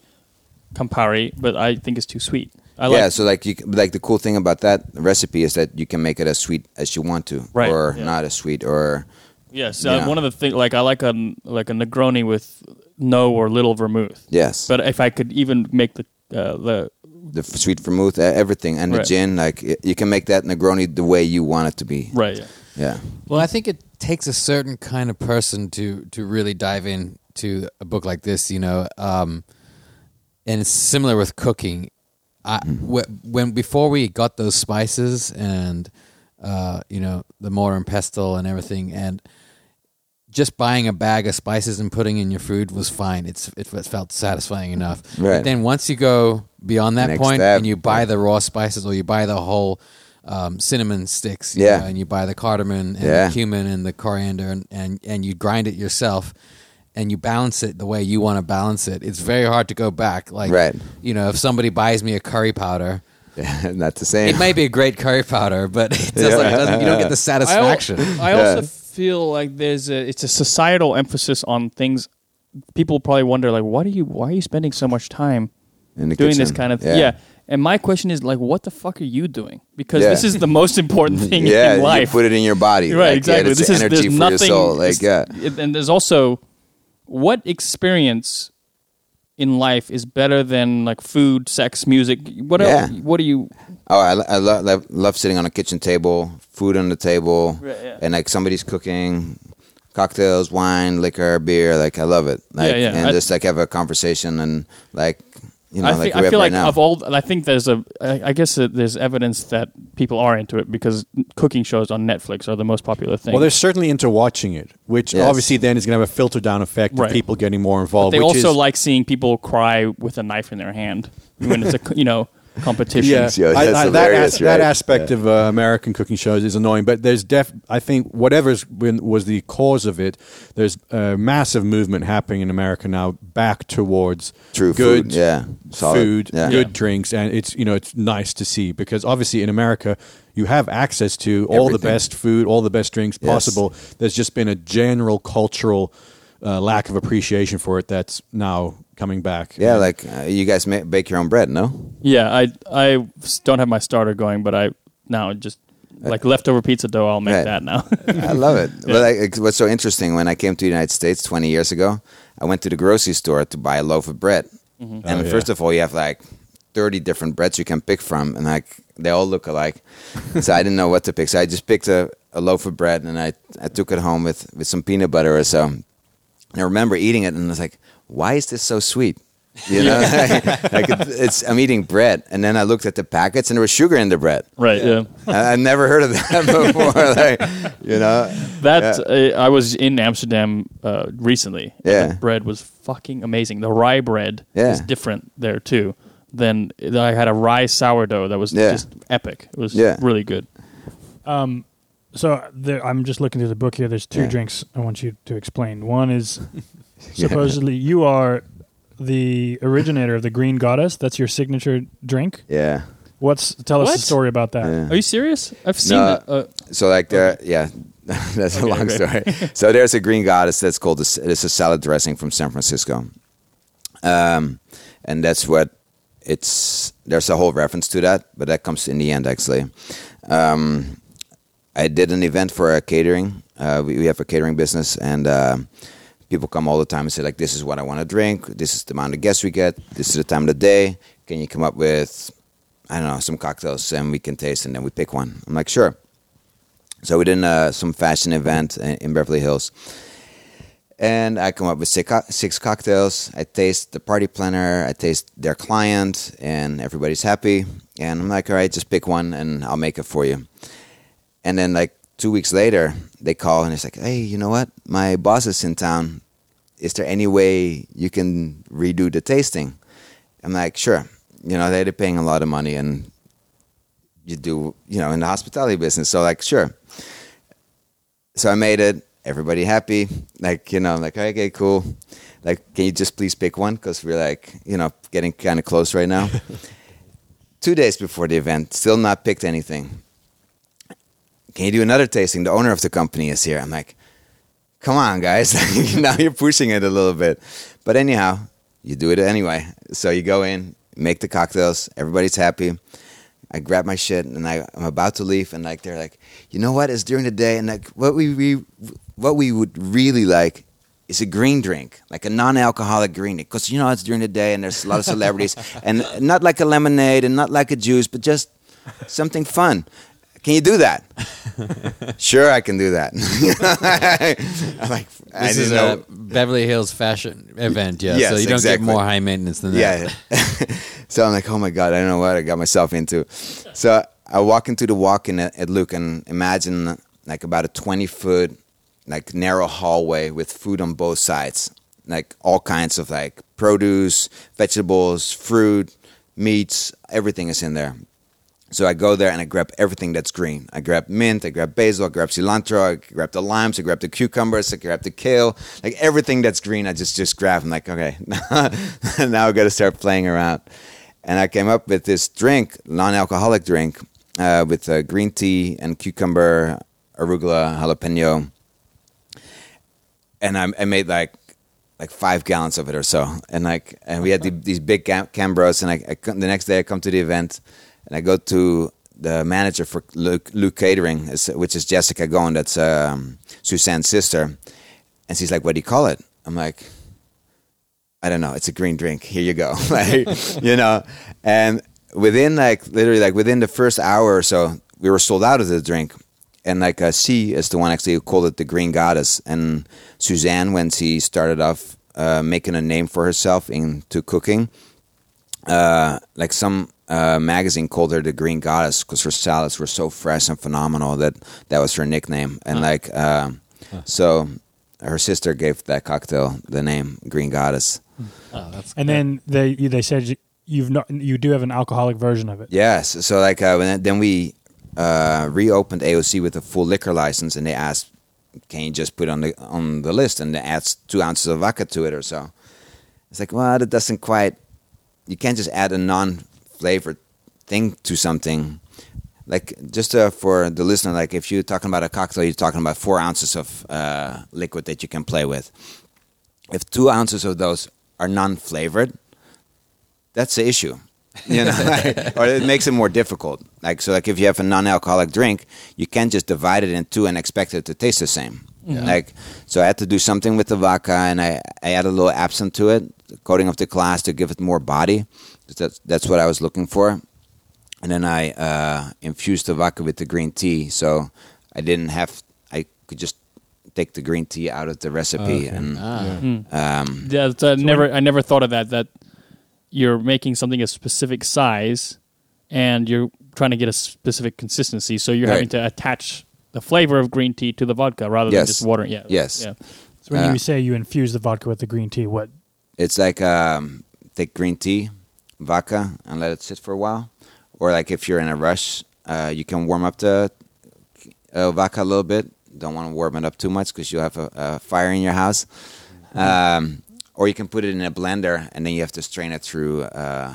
Campari, but I think it's too sweet. I yeah, like so like you, like the cool thing about that recipe is that you can make it as sweet as you want to, Right, or yeah. not as sweet, or yes. Yeah. Uh, one of the things, like I like a like a Negroni with no or little vermouth. yes, But if I could even make the uh, the the sweet vermouth, uh, everything, and the Right. gin, like you can make that Negroni the way you want it to be. right, yeah. Yeah, Well, I think it takes a certain kind of person to to really dive into a book like this, you know. Um, and it's similar with cooking. I, wh- when before we got those spices and uh, you know the mortar and pestle and everything, and just buying a bag of spices and putting in your food was fine. It's it felt satisfying enough. Right. But then once you go beyond that Next point step, and you buy the raw spices or you buy the whole um, cinnamon sticks, you Yeah. know, and you buy the cardamom and Yeah. the cumin and the coriander, and, and and you grind it yourself, and you balance it the way you want to balance it. It's very hard to go back. Like, Right. you know, if somebody buys me a curry powder, Yeah, not the same. it may be a great curry powder, but it doesn't, Yeah. it doesn't you don't get the I, al- satisfaction. I also feel like there's a it's a societal emphasis on things. People probably wonder like, what are you? Why are you spending so much time doing this kind of thing? Yeah. And my question is like, what the fuck are you doing? Because Yeah. this is the most important thing yeah, in you put it in your body. right, Like, exactly. Yeah, it's this is energy for nothing. your soul. Like, yeah. and there's also what experience in life is better than like food, sex, music. What Yeah. else, what do you? Oh, I, I love, love love sitting on a kitchen table, food on the table, Right, yeah. and like somebody's cooking cocktails, wine, liquor, beer. Like I love it. Like, Yeah, yeah. And I- just like have a conversation and like you know, I, like think, we I feel right like now. of all, I think there's a, I I guess that there's evidence that people are into it because cooking shows on Netflix are the most popular thing. Well, they're certainly into watching it, which Yes. obviously then is going to have a filter down effect Right. of people getting more involved. they which also is, like seeing people cry with a knife in their hand when it's a you know competition. Yeah, Yeah, I- I- that, hilarious, as- that right? aspect of uh, American cooking shows is annoying. But there's def. I think whatever's been, was the cause of it. There's a massive movement happening in America now back towards True good food, yeah, Solid, food, yeah. good Yeah. drinks, and it's you know it's nice to see because obviously in America you have access to all the best food, all the best drinks Yes. possible. There's just been a general cultural uh, lack of appreciation for it that's now coming back. yeah, And- like uh, you guys ma- bake your own bread, no? Yeah, I I don't have my starter going, but I now just like leftover pizza dough. I'll make Right. that now. I love it. But like, what's so interesting when I came to the United States 20 years ago, I went to the grocery store to buy a loaf of bread. And Oh, yeah. first of all, you have like 30 different breads you can pick from, and like they all look alike. so I didn't know what to pick. So I just picked a, a loaf of bread and I, I took it home with, with some peanut butter or so. And I remember eating it and I was like, why is this so sweet? You know, like it's I'm eating bread, and then I looked at the packets, and there was sugar in the bread. right. Yeah. I, I never heard of that before. like, you know, That Yeah. uh, I was in Amsterdam uh, recently. and Yeah. the bread was fucking amazing. The rye bread Yeah. is different there too. Then I had a rye sourdough that was Yeah. just epic. It was Yeah. really good. Um, so there, I'm just looking through the book here. There's two Yeah. drinks I want you to explain. One is supposedly you are the originator of the Green Goddess. That's your signature drink. yeah. What's tell us What? the story about that? Yeah. Are you serious? I've seen No. it. Uh, So like there, yeah, that's a long okay. story. so there's a green goddess that's called a, it's a salad dressing from San Francisco, um, and that's what it's. There's a whole reference to that, but that comes in the end actually. Um, I did an event for a catering. Uh, we, we have a catering business, and uh, people come all the time and say like, "This is what I want to drink. This is the amount of guests we get. This is the time of the day. Can you come up with, I don't know, some cocktails and we can taste, and then we pick one." I'm like, "Sure." So we did uh, some fashion event in, Beverly Hills, and I come up with six, six cocktails. I taste the party planner, I taste their client, and everybody's happy. And I'm like, "All right, just pick one, and I'll make it for you." And then like two weeks later, they call and it's like, "Hey, you know what? My boss is in town. Is there any way you can redo the tasting?" I'm like, "Sure." You know, they're paying a lot of money, and you do, you know, in the hospitality business. So like, sure. So I made it. Everybody happy. Like, you know, I'm like, okay, cool. Like, can you just please pick one? Because we're like, you know, getting kind of close right now. Two days before the event, still not picked anything. Can you do another tasting? The owner of the company is here. I'm like, come on, guys. now you're pushing it a little bit. But anyhow, you do it anyway. So you go in, make the cocktails, everybody's happy. I grab my shit and I, I'm about to leave, and like they're like, you know what? It's during the day, and like what we, we what we would really like is a green drink, like a non-alcoholic green drink, because you know it's during the day, and there's a lot of celebrities, and not like a lemonade and not like a juice, but just something fun. Can you do that? sure, I can do that. I'm like, I This is know. a Beverly Hills fashion event, yeah. Yes, so you don't exactly. get more high maintenance than that. Yeah. so I'm like, oh my god, I don't know what I got myself into. So I walk into the walk-in at, at Lucques and imagine like about a 20 foot, like narrow hallway with food on both sides, like all kinds of like produce, vegetables, fruit, meats, everything is in there. So I go there and I grab everything that's green. I grab mint, I grab basil, I grab cilantro, I grab the limes, I grab the cucumbers, I grab the kale, like everything that's green. I just just grab. I'm like, okay, now I got to start playing around. And I came up with this drink, non-alcoholic drink, uh, with uh, green tea and cucumber, arugula, jalapeno, and I, I made like like five gallons of it or so. And like, and we had the, these big cam- Cambros. And I, I the next day I come to the event, and I go to the manager for Lucques, Lucques Catering, which is Jessica Goin, that's um, Suzanne's sister. And she's like, "What do you call it?" I'm like, "I don't know. It's a green drink. Here you go." like, you know. And within like literally like within the first hour or so, we were sold out of the drink. And like uh, she is the one actually who called it the Green Goddess. And Suzanne, when she started off uh, making a name for herself into cooking, uh, like some uh, magazine called her the Green Goddess because her salads were so fresh and phenomenal that that was her nickname. And like, uh, so her sister gave that cocktail the name Green Goddess. Oh, that's And then they they said you- you've not you do have an alcoholic version of it. Yes. So like uh, when, then we uh, reopened AOC with a full liquor license, and they asked, "Can you just put on the on the list?" And they adds two ounces of vodka to it or so. It's like, well, that doesn't quite. You can't just add a non-flavored thing to something. Like just uh, for the listener, like if you're talking about a cocktail, you're talking about four ounces of uh, liquid that you can play with. If two ounces of those are non-flavored, that's the issue. You know, like, or it makes it more difficult. Like so, like if you have a non-alcoholic drink, you can't just divide it in two and expect it to taste the same. Like so, I had to do something with the vodka, and I I added a little absinthe to it, the coating of the glass to give it more body. That's that's what I was looking for. And then I uh, infused the vodka with the green tea, so I didn't have. I could just take the green tea out of the recipe, Okay. and Ah. um, Yeah, it's, uh, never. I never thought of that. That you're making something a specific size, and you're trying to get a specific consistency. So you're having to attach the flavor of green tea to the vodka rather than just water. Yeah. Yes. Yeah. So when Uh, you say you infuse the vodka with the green tea, what It's like um, take green tea, vodka, and let it sit for a while. Or like if you're in a rush, uh, you can warm up the uh, vodka a little bit. Don't want to warm it up too much because you have a, a fire in your house. Um, or you can put it in a blender and then you have to strain it through uh,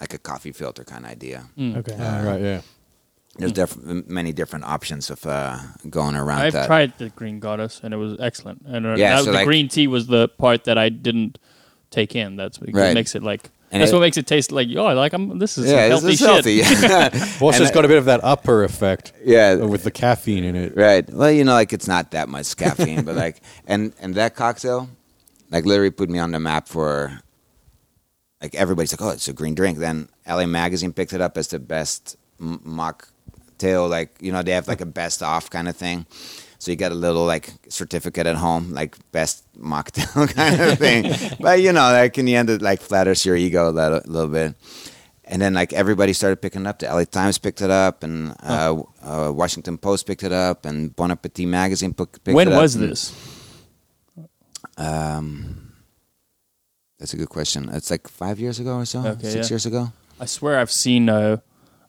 like a coffee filter kind of idea. Mm. okay. Ah, right, yeah. There's def- many different options of uh, going around I've that. tried the green goddess and it was excellent. And uh, Yeah, that- so the like- green tea was the part that I didn't take in. That's what Right. makes it like. And that's it- what makes it taste like. Oh, I like. I'm. This is yeah, healthy this is shit. healthy. Also, And it's got a bit of that upper effect yeah, with the caffeine in it. Right. Well, you know, like it's not that much caffeine, but like, and and that cocktail, like, literally put me on the map for. Like everybody's like, oh, it's a green drink. Then LA Magazine picked it up as the best m- mocktail. Like, you know, they have like a best off kind of thing. So you get a little like certificate at home, like best mocktail kind of thing. but you know, like in the end, it like flatters your ego a little, little bit. And then like everybody started picking it up. The LA Times picked it up, and uh, uh, Washington Post picked it up, and Bon Appetit magazine picked when it up. When was and- this? Um, that's a good question. It's like five years ago or so, Okay, six yeah. years ago. I swear I've seen. Uh,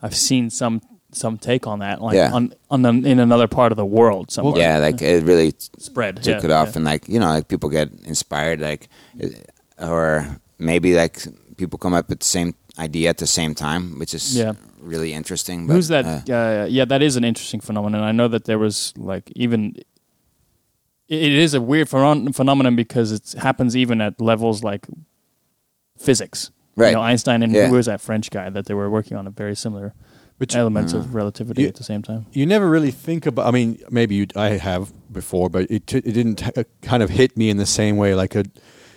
I've seen some some take on that, like Yeah. on on the, in another part of the world somewhere. Yeah, like it really spread took yeah, it off, yeah. and like you know, like people get inspired, like, it- or maybe like people come up with the same idea at the same time, which is Yeah. really interesting. But, Who's that? uh, Uh, yeah, that is an interesting phenomenon. I know that there was like even. It it is a weird phenomenon because it happens even at levels like physics. Right. You know, Einstein and Yeah. who was that French guy that they were working on a very similar But you, elements of relativity You- at the same time. you never really think about. I mean, maybe you, I have before, but it t- it didn't uh, kind of hit me in the same way. Like a,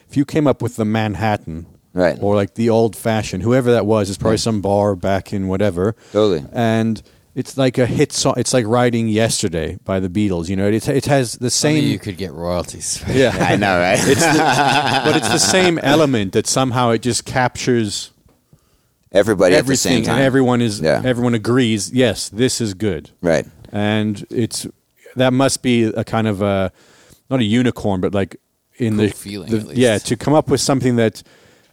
if you came up with the Manhattan, Right. or like the old fashioned, whoever that was, is probably some bar back in whatever, Totally. and it's like a hit song. It's like writing "Yesterday" by the Beatles. You know, it it has the Same. same. you could get royalties. yeah, I know, right? it's the, but it's the same element that somehow it just captures Everybody at the same time. and everyone is Yeah. everyone agrees. Yes, this is good. right. and it's that must be a kind of a not a unicorn, but like in Cool the feeling, the- at least. yeah, to come up with something that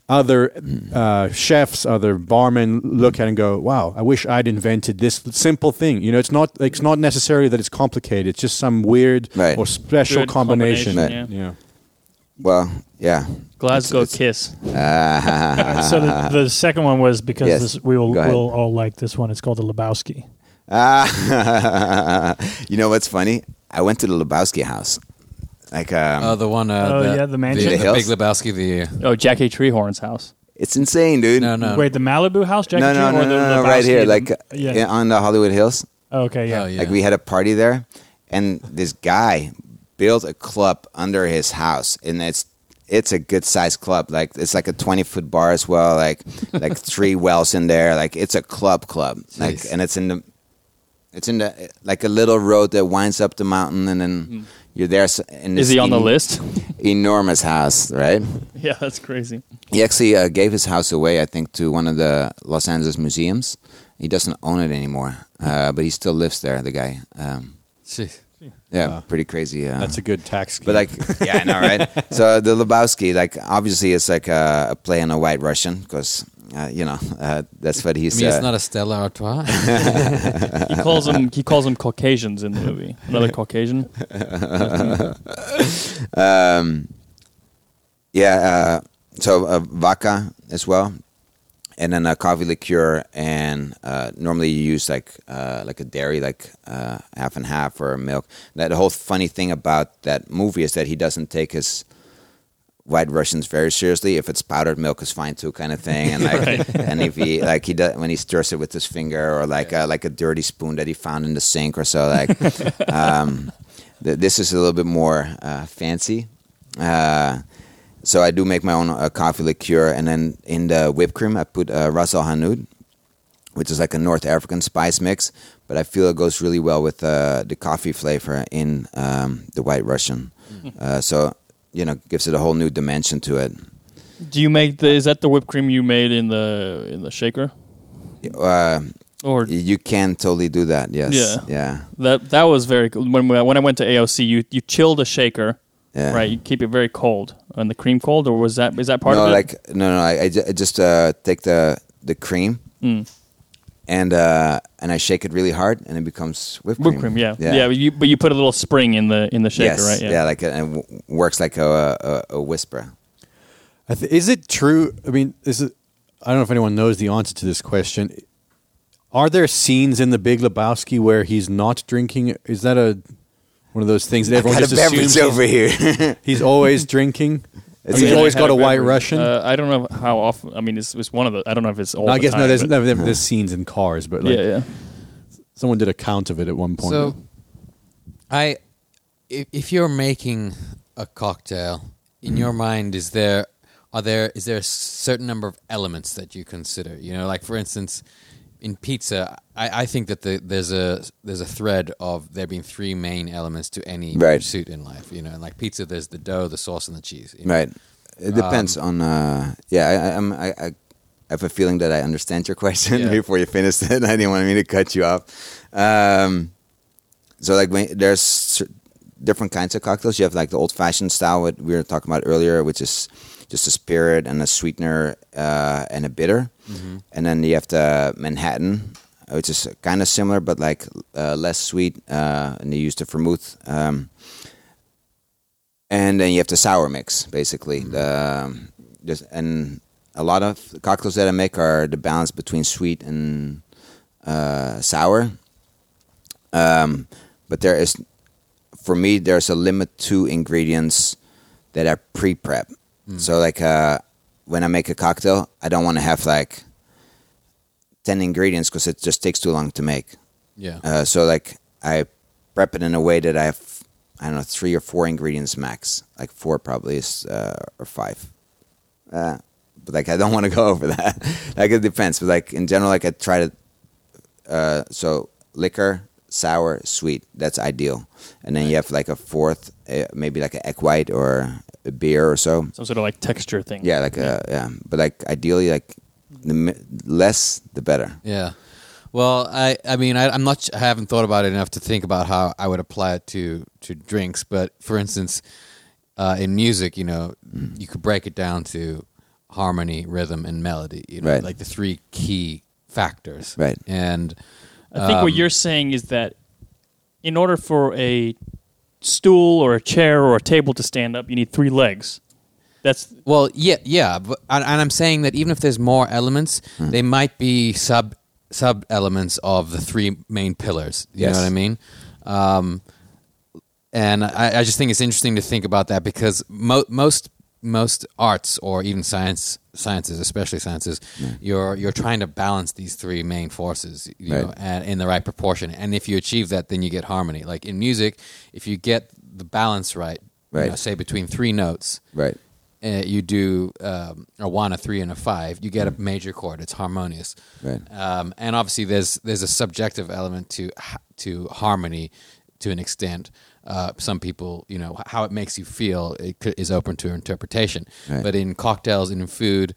other uh, chefs, other barmen look at and go, "Wow, I wish I'd invented this simple thing." You know, it's not it's not necessarily that it's complicated. It's just some weird Right. or special Good combination. combination, Yeah. Well, yeah. Glasgow It's- Kiss. Uh, so the, the second one was because Yes. this, we will we'll all like this one. It's called the Lebowski. Ah, you know what's funny? I went to the Lebowski house. Like, um, Oh, the one. Uh, Oh, the, yeah, the mansion? the, The hills? Big Lebowski. The Oh, Jackie Treehorn's house. it's insane, dude. no, no. Wait, the Malibu house, Jackie no, no, Chan, no, or the no, no, right here, like uh, yeah. yeah, on the Hollywood Hills. Oh, okay, yeah. Oh, yeah. Like we had a party there, and this guy built a club under his house, and it's it's a good sized club. Like it's like a twenty foot bar as well. Like like three wells in there. Like it's a club club. Like and it's in the it's in the like a little road that winds up the mountain, and then you're there. In Is he on the list? Enormous house, right? yeah, that's crazy. He actually uh, gave his house away, I think, to one of the Los Angeles museums. He doesn't own it anymore, uh, but he still lives there. The guy, um, Jeez. Yeah, Wow. pretty crazy. Uh, That's a good tax scheme. but like, yeah, I know, right? so the Lebowski, like, obviously, it's like a, a play on a White Russian because, uh, you know, uh, that's what I he's. mean, uh, it's not a Stella Artois. He calls them he calls them Caucasians in the movie. Another Caucasian. um, yeah, uh, so uh, vodka as well, and then a coffee liqueur, and uh, normally you use like uh, like a dairy, like uh, half and half or milk. That the whole funny thing about that movie is that he doesn't take his White Russians very seriously. If it's powdered milk, is fine too, kind of thing. And like, and if he like he does when he stirs it with his finger, or like uh, like a dirty spoon that he found in the sink or so. Like, um, th- this is a little bit more uh, fancy. So I do make my own uh, coffee liqueur, and then in the whipped cream I put uh, Ras Al Hanout, which is like a North African spice mix. But I feel it goes really well with uh, the coffee flavor in um, the White Russian. Uh, so you know, gives it a whole new dimension to it. Do you make the? Is that the whipped cream you made in the in the shaker? Uh, Or you can totally do that. Yes. Yeah. Yeah. that that was very cool. When when I went to AOC, you you chill the shaker, Yeah. right? You keep it very cold and the cream cold, or was that is that part no, of it? like no, no. I, I just uh, take the the cream Mm. and uh, and I shake it really hard, and it becomes whipped cream. whipped cream, yeah, yeah. but, you, but you put a little spring in the in the shaker, yes. right? Yeah. like a, and it w- works like a a, a whisper. I th- is it true? I mean, is it? I don't know if anyone knows the answer to this question. Are there scenes in the Big Lebowski where he's not drinking? Is that a one of those things that everyone Got a just assumes beverage he's, over here. he's always drinking? It's he's always got had a white. Russian. Uh, I don't know how often. I mean, it's, it's one of the. I don't know if it's all. No, I the guess time, no. There's, but- no, there's scenes in cars, but like, yeah, yeah. someone did a count of it at one point. So, I, if, if you're making a cocktail, in your mind, is there are there is there a certain number of elements that you consider? You know, like for instance, in pizza, I, I think that the, there's a there's a thread of there being three main elements to any Right. pursuit in life. You know, and like pizza, there's the dough, the sauce, and the cheese. you know? Right. It depends Um, on. Uh, yeah, I, I'm. I, I have a feeling that I understand your question Yeah. before you finished it. I didn't want me to cut you off. Um, so like when, there's different kinds of cocktails. You have like the old fashioned style, what we were talking about earlier, which is just a spirit and a sweetener uh, and a bitter, and then you have the Manhattan, which is kind of similar but like uh, less sweet, uh, and you use the vermouth. Um, and then you have the sour mix, basically. The, um, just, and a lot of cocktails that I make are the balance between sweet and uh, sour. Um, but there is, for me, there's a limit to ingredients that are pre-prep. So like uh, when I make a cocktail, I don't want to have like ten ingredients because it just takes too long to make. Yeah. Uh, so like I prep it in a way that I have I don't know three or four ingredients max. Like four probably is uh, or five. Uh, but like I don't want to go over that. like it depends. But like in general, like I try to. Uh, so liquor, sour, sweet. That's ideal. And then you have like a fourth, uh, maybe like an egg white or beer or so. Some sort of like texture thing. Yeah, like a yeah. But like ideally, like the mi- less the better. Yeah. Well, I, I mean, I, I'm not, I haven't thought about it enough to think about how I would apply it to, to drinks. But for instance, uh, in music, you know, you could break it down to harmony, rhythm, and melody. You know, Right. like the three key factors. Right. And I think what um, you're saying is that in order for a stool or a chair or a table to stand up, you need three legs. That's Well, yeah, yeah, but, and, and I'm saying that even if there's more elements, Hmm. they might be sub sub elements of the three main pillars. You Yes. know what I mean? Um, and I, I just think it's interesting to think about that because mo- most most arts or even science sciences, especially sciences, you're you're trying to balance these three main forces, you know, Right. and in the right proportion. And if you achieve that, then you get harmony. Like in music, if you get the balance right, you Right. know, say between three notes, Right. uh, you do um, a one, a three, and a five, you get a major chord. It's harmonious, Right. um, and obviously there's there's a subjective element to to harmony to an extent. Uh, some people, you know, how it makes you feel it c- is open to interpretation. Right. But in cocktails and in food,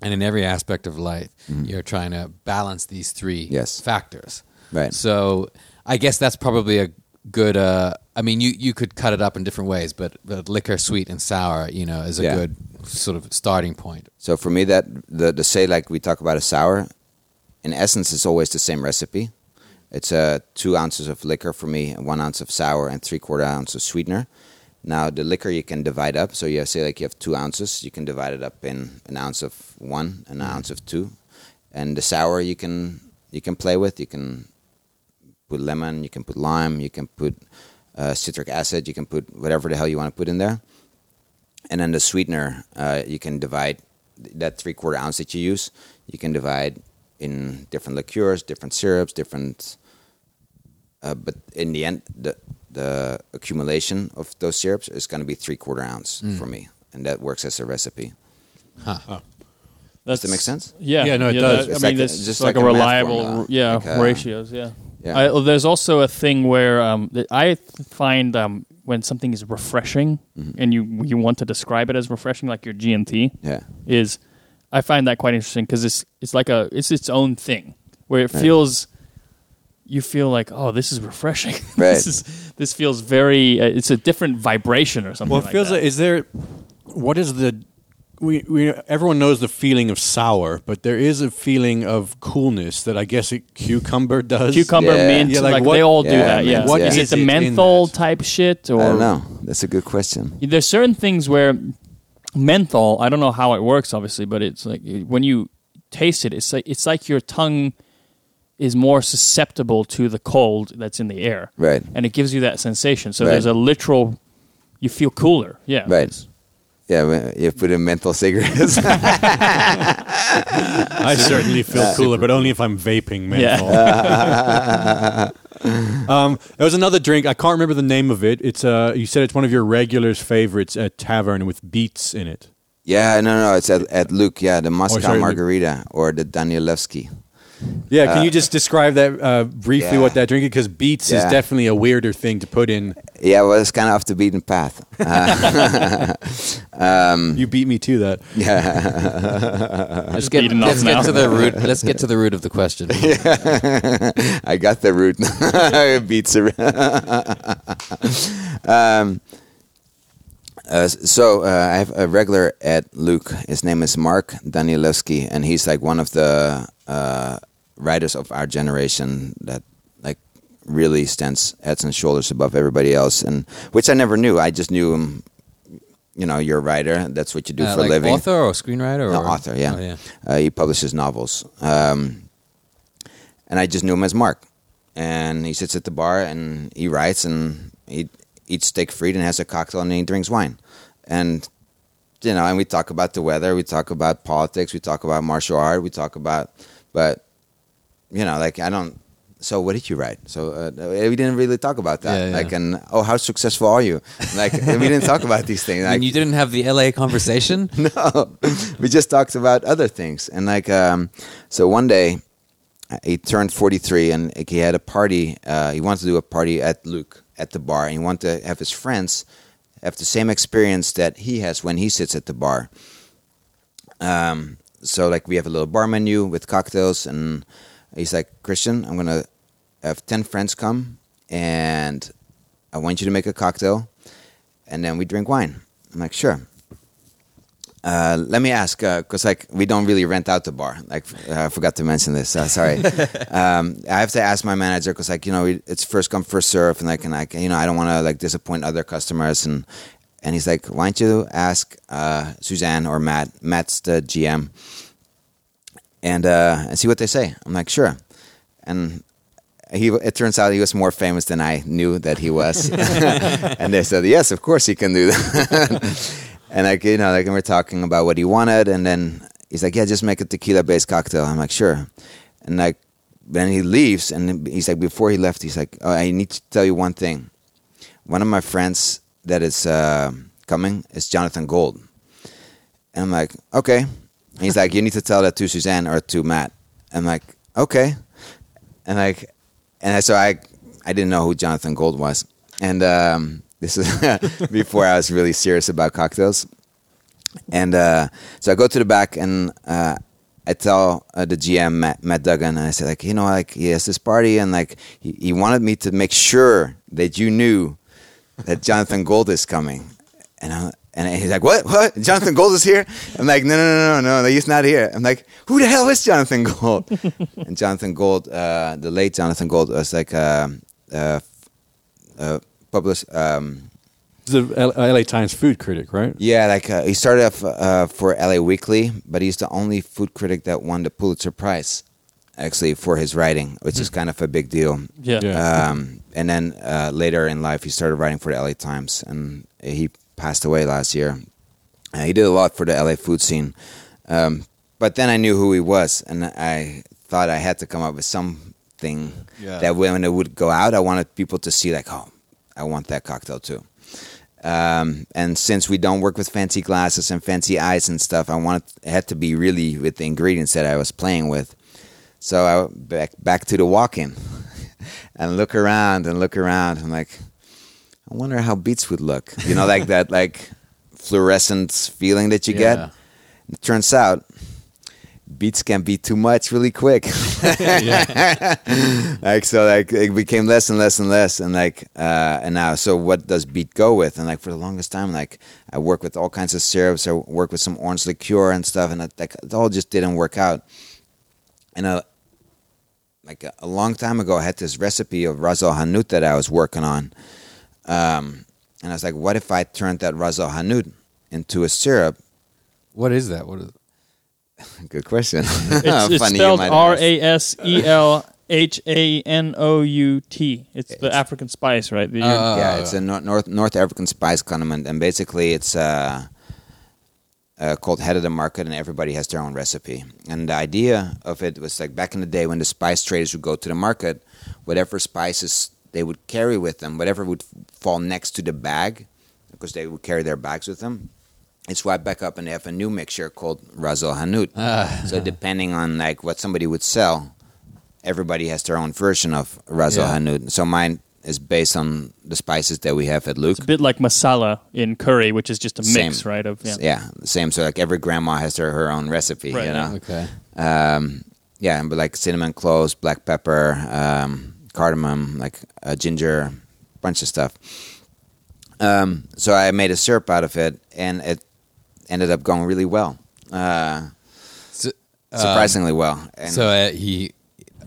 and in every aspect of life, you're trying to balance these three Mm-hmm. Yes. factors. Right. So I guess that's probably a good. Uh, I mean, you you could cut it up in different ways, but but liquor, sweet, and sour, you know, is a Yeah. good sort of starting point. So for me, that the the say like we talk about a sour, in essence, it's always the same recipe. It's uh, two ounces of liquor for me, one ounce of sour, and three quarter ounce of sweetener. Now the liquor you can divide up. So you say like you have two ounces, you can divide it up in an ounce of one an ounce of two, and the sour you can you can play with. You can put lemon, you can put lime, you can put uh, citric acid, you can put whatever the hell you want to put in there. And then the sweetener, uh, you can divide that three quarter ounce that you use. You can divide in different liqueurs, different syrups, different. Uh, but in the end, the the accumulation of those syrups is going to be three quarter ounce for me, and that works as a recipe. That's, that make sense? Yeah, Yeah, no, it that- does. I mean, like a- it's just just like like, a a reliable, formula. yeah, Like, uh, ratios. Yeah. Yeah. I, there's also a thing where um, that I find um, when something is refreshing Mm-hmm. and you you want to describe it as refreshing, like your G and T, Yeah, is I find that quite interesting because it's it's like a it's its own thing where it feels you feel like oh this is refreshing Right. this is this feels very uh, it's a different vibration or something Well, it like feels that. like is there what is the we, we everyone knows the feeling of sour, but there is a feeling of coolness that I guess it, cucumber does. cucumber Yeah. mint Yeah, like like, what- they all do Yeah, that yeah mint, What is is it the menthol type shit or I don't know. That's a good question. there's certain things where menthol i don't know how it works obviously but it's like when you taste it it's like it's like your tongue is more susceptible to the cold that's in the air Right. and it gives you that sensation so Right. there's a literal you feel cooler yeah Right. It's- Yeah, you put in menthol cigarettes. I certainly feel cooler, but only if I'm vaping menthol. um, there was another drink. I can't remember the name of it. It's uh, you said it's one of your regulars' favorites at tavern with beets in it. yeah, no, no, it's at, at Lucques. Yeah, the Moscow sorry, Lucques. Margarita or the Danielewski. Yeah, can you just describe that uh, briefly? yeah. What that drink is? Because beets is definitely a weirder thing to put in. Yeah, well, it's kind of off the beaten path. Uh, um, You beat me to that. yeah, Let's get, let's get to the root. Let's get to the root of the question. I got the root. Beats are. um, uh, so uh, I have a regular at Lucques. His name is Mark Danielewski, and he's like one of the uh, writers of our generation that like really stands heads and shoulders above everybody else, and which I never knew. I just knew him. You know, you're a writer. That's what you do Uh, for like a living. author or screenwriter? No, or? author, yeah. Oh, yeah. Uh, he publishes novels. Um, and I just knew him as Mark. And he sits at the bar and he writes and he eats steak fried and has a cocktail and he drinks wine. And, you know, and we talk about the weather, we talk about politics, we talk about martial art, we talk about, but, you know, like I don't. So what did you write? So uh, we didn't really talk about that. Yeah, yeah. Like, and oh, how successful are you? Like we didn't talk about these things. Like, and you didn't have the LA conversation? no, we just talked about other things. And like, um, so one day uh, he turned 43 and he had a party. Uh, he wanted to do a party at Lucques at the bar, and he wanted to have his friends have the same experience that he has when he sits at the bar. Um, so like we have a little bar menu with cocktails, and he's like, Christiaan, I'm gonna have 10 friends come, and I want you to make a cocktail, and then we drink wine. I'm like, sure. uh, let me ask, because like we don't really rent out the bar. Like uh, I forgot to mention this. Uh, sorry. um, I have to ask my manager because like you know it's first come first serve, and like and like you know I don't want to like disappoint other customers, and and he's like, why don't you ask uh, Suzanne or Matt? Matt's the GM, and uh, and see what they say. I'm like, sure, and. He, it turns out he was more famous than I knew that he was, and they said, "Yes, of course he can do that." And like you know, like we're talking about what he wanted, and then he's like, "Yeah, just make a tequila-based cocktail." I'm like, "Sure." And like, then he leaves, and he's like, before he left, he's like, oh, "I need to tell you one thing. One of my friends that is uh, coming is Jonathan Gold." And I'm like, "Okay." He's like, "You need to tell that to Suzanne or to Matt." I'm like, "Okay." And like, and so I, I didn't know who Jonathan Gold was, and um, this is before I was really serious about cocktails. And uh, so I go to the back and uh, I tell uh, the GM Matt, Matt, Duggan, and I said like, you know, like he has this party, and like he, he wanted me to make sure that you knew that Jonathan Gold is coming, and I, and he's like, what? What? Jonathan Gold is here? I'm like, no, no, no, no, no, he's not here. I'm like, who the hell is Jonathan Gold? and Jonathan Gold, uh, the late Jonathan Gold, was like. Uh, uh, uh published. Um, the LA Times food critic, right? Yeah, like uh, he started off uh, for LA Weekly, but he's the only food critic that won the Pulitzer Prize, actually, for his writing, which is hmm. kind of a big deal. Yeah. yeah. Um, and then uh, later in life, he started writing for the LA Times, and he passed away last year. Uh, he did a lot for the LA food scene, um, but then I knew who he was, and I thought I had to come up with something yeah. that when it would go out, I wanted people to see like, oh I want that cocktail too. Um, and since we don't work with fancy glasses and fancy eyes and stuff, I wanted it had to be really with the ingredients that I was playing with. So I back back to the walk-in and look around and look around. I'm like, I wonder how beats would look. You know, like that like fluorescent feeling that you yeah. get. It turns out beats can be too much really quick. like so, like it became less and less and less, and like uh, and now, so what does beat go with? And like for the longest time, like I work with all kinds of syrups. I work with some orange liqueur and stuff, and it, like it all just didn't work out. And uh, like a, a, long time ago, I had this recipe of el Hanout that I was working on, um, and I was like, what if I turned that Ras el Hanout into a syrup? What is that? What is Good question. It's, it's spelled R A S E L H A N O U T. It's the African spice, right? The- Uh, yeah, it's a North, North North African spice condiment, and basically it's uh, uh, called head of the market, and everybody has their own recipe. And the idea of it was like back in the day when the spice traders would go to the market, whatever spices they would carry with them, whatever would fall next to the bag, because they would carry their bags with them, it's right back up and they have a new mixture called Ras el Hanout. Uh, so depending on like what somebody would sell, everybody has their own version of Ras el yeah. Hanout. So mine is based on the spices that we have at Lucques. It's a bit like masala in curry, which is just a mix, same. right? Of yeah. yeah, same. So like every grandma has her, her own recipe, right, you know. Okay. Um, yeah, but like cinnamon cloves, black pepper, um, cardamom, like uh, ginger, bunch of stuff. Um, so I made a syrup out of it, and it ended up going really well. Uh, so, um, surprisingly well. And so uh, he,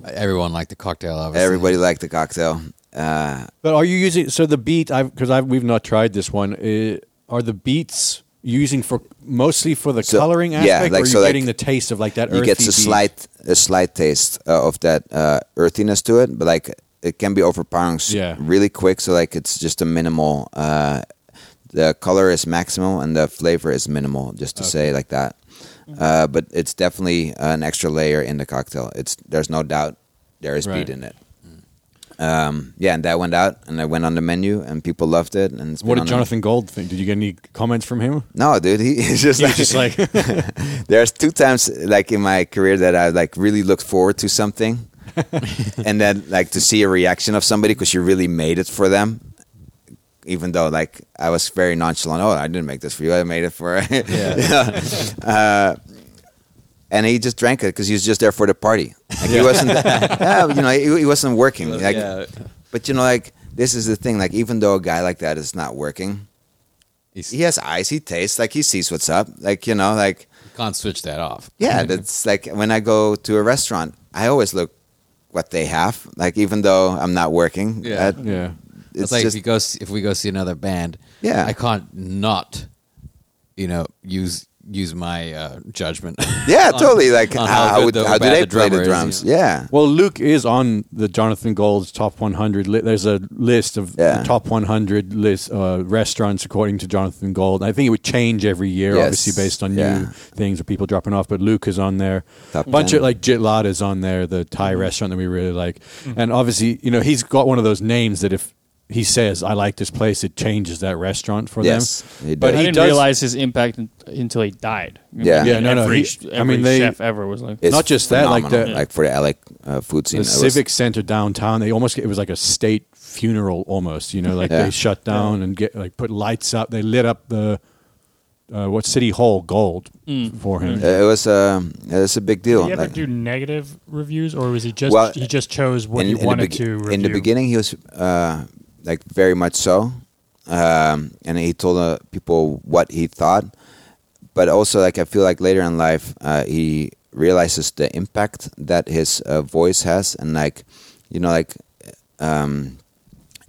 everyone liked the cocktail. Obviously, everybody liked the cocktail. Uh, but are you using so the beet? Because I've we've not tried this one. Uh, are the beets using for mostly for the so, coloring aspect, yeah, like, or so getting like, the taste of like that? You get a slight a slight taste uh, of that uh, earthiness to it, but like it can be overpowering yeah. really quick. So like it's just a minimal uh, the color is maximal and the flavor is minimal, just to okay. say like that. Mm-hmm. Uh, but it's definitely an extra layer in the cocktail. It's there's no doubt there is right. beet in it. Um, yeah, and that went out, and I went on the menu, and people loved it. And what did Jonathan Gold think? Did you get any comments from him? No, dude, he, he's just he like, just like there's two times like in my career that I like really looked forward to something, and then like to see a reaction of somebody because you really made it for them, even though like I was very nonchalant. Oh, I didn't make this for you. I made it for. yeah. uh, and he just drank it because he was just there for the party. Like he wasn't, yeah, you know, he, he, wasn't working. Like, yeah. but you know, like this is the thing. Like even though a guy like that is not working, He's- he has eyes. He tastes like he sees what's up. Like you know, like Can't switch that off. yeah, that's like when I go to a restaurant, I always look what they have. Like even though I'm not working, Yeah. that- Yeah. It's, it's like just if you go see, if we go see another band, Yeah. I can't not, you know, use use my uh, judgment. yeah, on- totally. Like how, how, would, the- how do they the play the drummer is, drums? Yeah, Well, Lucques is on the Jonathan Gold's top 100. Li- there's a list of Yeah. the top 100 list uh, restaurants according to Jonathan Gold. I think it would change every year, Yes. obviously based on new things or people dropping off. But Lucques is on there. Top a bunch 10. of like Jitlada is on there, the Thai restaurant that we really like. And obviously, you know, he's got one of those names that if he says I like this place, it changes that restaurant for yes, them. he But does. I he didn't does- realize his impact un- until he died. Yeah. Yeah, no, no, Every, he- sh- I mean, they- chef ever was like, It's Not just that, like phenomenal. the- like for the LA uh, food scene, the it was- civic center downtown they almost it was like a state funeral almost you know like Yeah. they shut down and get like put lights up they lit up the uh, what city hall gold Mm. for him Uh, it was um, it was a big deal. Did he ever Like, do negative reviews, or was he just Well, he just chose what in, he in wanted begi- to review? in the beginning, he was uh, like very much so, um, and he told uh, people what he thought. But also, like I feel like later in life, uh, he realizes the impact that his uh, voice has, and like you know, like um,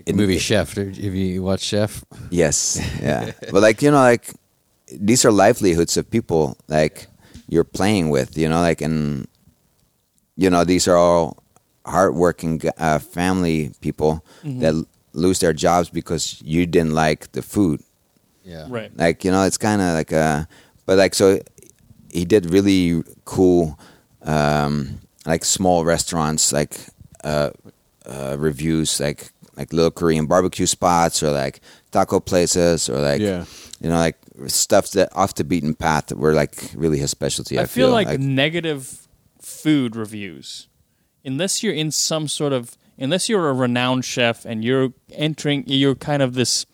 The movie Chef. Have you watched Chef? Yes, yeah. but like you know, like these are livelihoods of people like you're playing with. You know, like and you know these are all hardworking uh, family people that l- lose their jobs because you didn't like the food. Yeah. right. Like you know, it's kind of like a, but like so, he did really cool, um, like small restaurants, like uh, uh, reviews, like like little Korean barbecue spots or like taco places or like Yeah. you know like stuff that off the beaten path that were like really his specialty. I, I feel like, negative food reviews, unless you're in some sort of, unless you're a renowned chef and you're entering, you're kind of this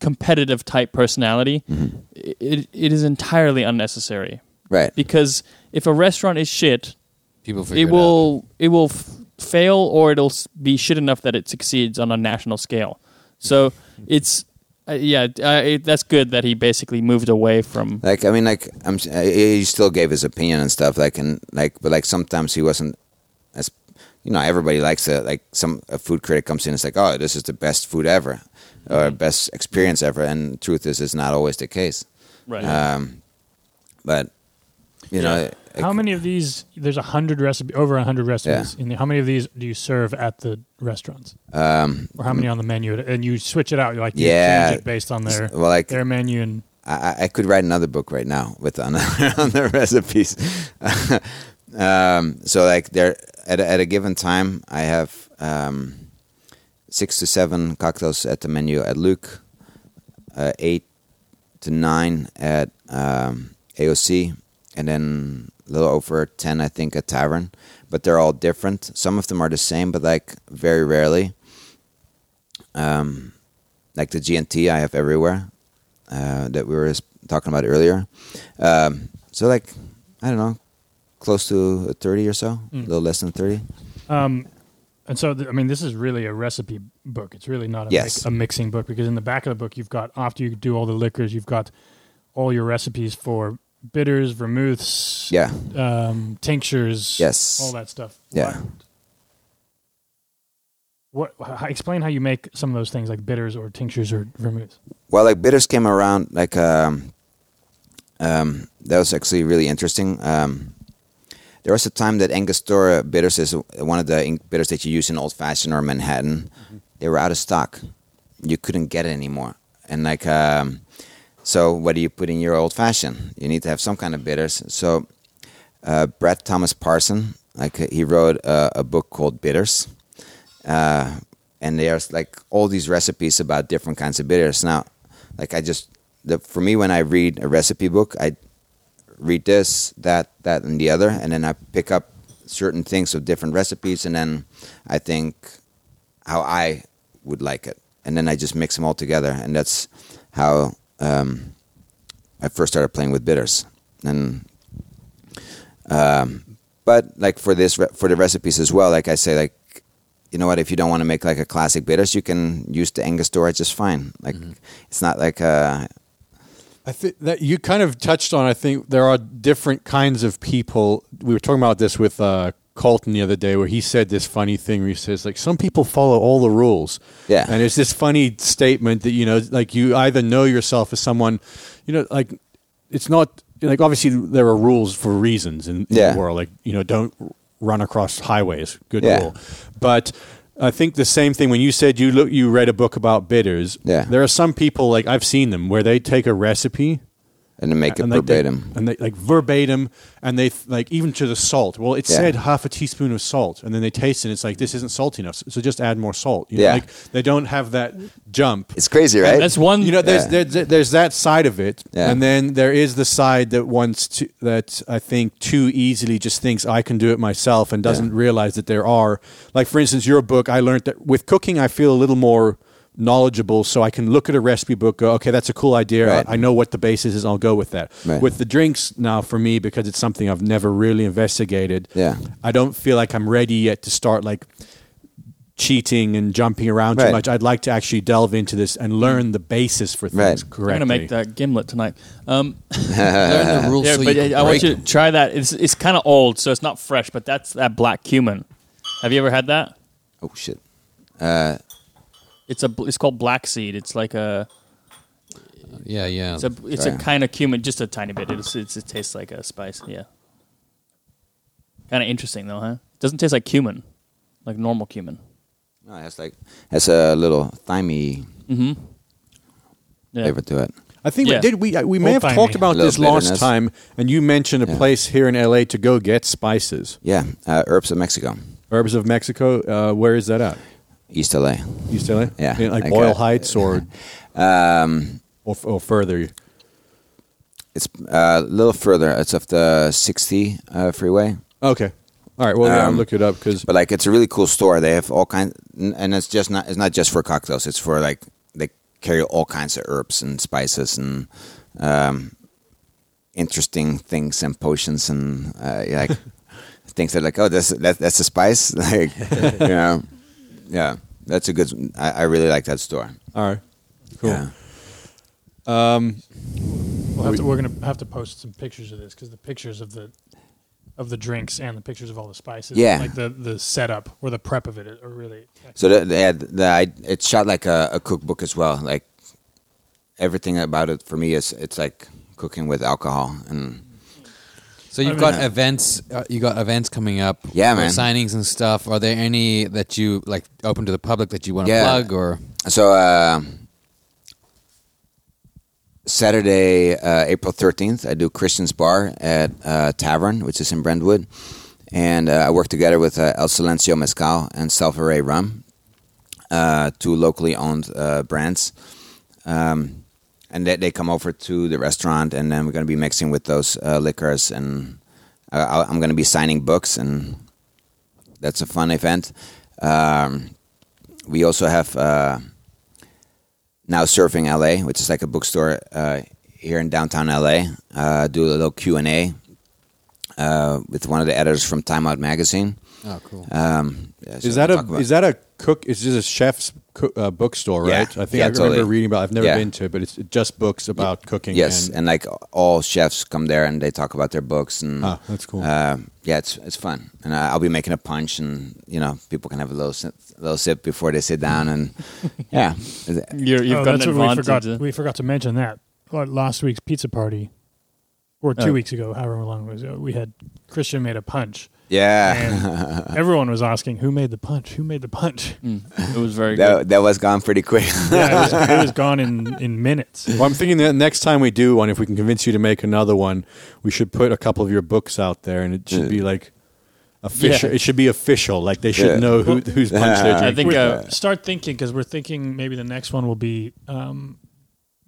competitive type personality, Mm-hmm. it, it is entirely unnecessary. right. Because if a restaurant is shit, People it it, will it will f- fail or it'll be shit enough that it succeeds on a national scale. So it's uh, yeah, uh, it, that's good that he basically moved away from. Like I mean, like I'm, s- uh, he still gave his opinion and stuff. Like and like, but like sometimes he wasn't as, you know, everybody likes to like some a food critic comes in and it's like, oh, this is the best food ever, or best experience ever. And the truth is, it's not always the case. Right. Um, but you know, like- How many of these? There's a hundred recipe, over a hundred recipes. In the, how many of these do you serve at the restaurants, um, or how many on the menu? And you switch it out. You like you Yeah. change it based on their well, like their menu and I, I- I could write another book right now with on, on the recipes. um, so like there at a, at a given time, I have um, six to seven cocktails at the menu at Lucques, uh, eight to nine at um, AOC, and then a little over ten, I think, at Tavern. But they're all different. Some of them are the same, but like very rarely. Um, like the GNT, I have everywhere uh, that we were talking about earlier. Um, so like I don't know, close to thirty or so, a Mm. little less than thirty. Um, and so, th- I mean, this is really a recipe book. It's really not a, Yes. mix, a mixing book because in the back of the book, you've got, after you do all the liquors, you've got all your recipes for bitters, vermouths, Yeah, um, tinctures, Yes. all that stuff. Yeah. What? What? Explain how you make some of those things like bitters or tinctures or vermouths. well, like bitters came around like um, um, that was actually really interesting. Um, there was a time that Angostura bitters is one of the ink bitters that you use in Old Fashioned or Manhattan. They were out of stock. You couldn't get it anymore, and like um, so, what do you put in your Old Fashioned? You need to have some kind of bitters. So, uh, Brett Thomas Parson, like uh, he wrote a, a book called Bitters, uh, and there's like all these recipes about different kinds of bitters. Now, like I just the, for me when I read a recipe book, I read this, that, that, and the other, and then I pick up certain things of different recipes, and then I think how I would like it, and then I just mix them all together, and that's how um, I first started playing with bitters, and um, but like for this re- for the recipes as well, like I say, like you know what, if you don't want to make like a classic bitters, you can use the Angostura just fine. Like it's not like uh, I think that you kind of touched on. I think there are different kinds of people. We were talking about this with uh, Colton the other day, where he said this funny thing where he says, like, some people follow all the rules. Yeah. And it's this funny statement that, you know, like you either know yourself as someone, you know, like, it's not, like, obviously there are rules for reasons in, in Yeah. the world. Like, you know, don't run across highways. Good Yeah. rule. But, I think the same thing when you said you look you read a book about bitters. Yeah. There are some people like I've seen them where they take a recipe and then make it and they- they- verbatim. and they like verbatim, and they like even to the salt. Well, it Yeah. said half a teaspoon of salt, and then they taste it. and It's like this isn't salty enough, so just add more salt. You know, Yeah. like they don't have that jump. it's crazy, right? That's one. You know, there's Yeah. there's, there's that side of it, Yeah. and then there is the side that wants to that I think too easily just thinks I can do it myself and doesn't realize that there are like for instance your book. I learned that with cooking I feel a little more knowledgeable so I can look at a recipe book go okay that's a cool idea Right. I, I know what the basis is I'll go with that Right. with the drinks now for me because it's something I've never really investigated Yeah. I don't feel like I'm ready yet to start like cheating and jumping around too much I'd like to actually delve into this and learn the basis for things Right. correctly I'm gonna make that gimlet tonight. Um, Learn the rules yeah, so but I, I want you to try that. It's it's kind of old, so it's not fresh, but that's that black cumin. Have you ever had that? oh shit. Uh, It's a it's called black seed. It's like a Yeah, yeah. it's a it's Sorry. a kind of cumin, just a tiny bit. It's, it's it tastes like a spice. Yeah. Kind of interesting though, huh? Doesn't taste like cumin, like normal cumin. no, it has like has a little thymey Mm-hmm. Yeah. flavor to it. I think Yeah. we did. We uh, we may have Old-timey. talked about Little this last time, and you mentioned a Yeah. place here in LA to go get spices. Yeah, uh, herbs of Mexico, Herbs of Mexico. Uh, where is that at? East LA. East LA. Yeah, In, like like, Boyle uh, Heights or, Um, or or further. it's uh, a little further. It's off the 60 uh, freeway. Okay. All right. Well, yeah, I'll Um, look it up because But like, it's a really cool store. They have all kinds, and it's just not. It's not just for cocktails. It's for like they carry all kinds of herbs and spices and um, interesting things and potions and uh, like things that like oh that's that, that's a spice like you know yeah that's a good. I, I really like that store. all right. Cool. Yeah. Um, We'll have to, we're gonna have to post some pictures of this because the pictures of the of the drinks and the pictures of all the spices, Yeah. like the the setup or the prep of it, are really. So the, they had the, I, it's shot like a, a cookbook as well. Like everything about it for me is it's like cooking with alcohol and So you've got mean- events. Uh, you got events coming up. Yeah, for man. Signings and stuff. Are there any that you like open to the public that you want to Yeah. plug or? So uh, Saturday, uh, April thirteenth, I do Christiaan's Bar at uh, Tavern, which is in Brentwood, and uh, I work together with uh, El Silencio Mezcal and Self Array Rum, uh, two locally owned uh, brands, um, and they, they come over to the restaurant, and then we're going to be mixing with those uh, liquors, and uh, I'll- I'm going to be signing books, and that's a fun event. Um, we also have. Uh, Now Serving LA, which is like a bookstore uh, here in downtown LA. Uh, do a little Q and A uh, with one of the editors from Time Out magazine. Oh, cool. Um, yeah, so is that a talk is that a cook? It's just a chef's cook, uh, bookstore, Yeah. right? I think Yeah, I remember totally. reading about. I've never Yeah. been to, it, but it's just books about cooking. yes, and, and like all chefs come there and they talk about their books and Ah, that's cool. Uh, yeah, it's it's fun, and uh, I'll be making a punch, and you know people can have a little sip, little sip before they sit down, and yeah, You're, you've oh, got that's an what we forgot. uh, We forgot to mention that last week's pizza party, or two Oh. weeks ago, however long it was we had Christiaan made a punch, yeah. and everyone was asking who made the punch, who made the punch. mm, it was very good. that that was gone pretty quick. yeah, it was, it was gone in in minutes. Well, I'm thinking that next time we do one, if we can convince you to make another one, we should put a couple of your books out there, and it should be like official. Yeah. It should be official. Like they should Yeah. know who, who's punched their I think We're- uh, start thinking because we're thinking maybe the next one will be um,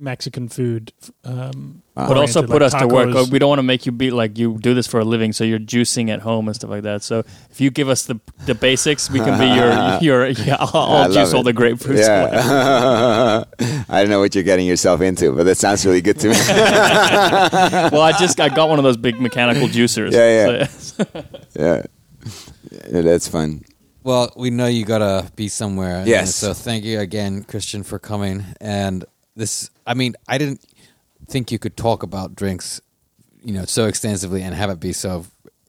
Mexican food. Um, but also put like us to work. We don't want to make you be like you do this for a living, so you're juicing at home and stuff like that. So if you give us the the basics, we can be your your. Yeah, I'll, I I'll love juice all the grapefruits. Yeah. I don't know what you're getting yourself into, but that sounds really good to me. well, I just I got one of those big mechanical juicers. Yeah, So- yeah. yeah, that's fun. Well, we know you gotta be somewhere. and Yes. So thank you again, Christiaan, for coming. And this, I mean, I didn't. think you could talk about drinks, you know, so extensively and have it be so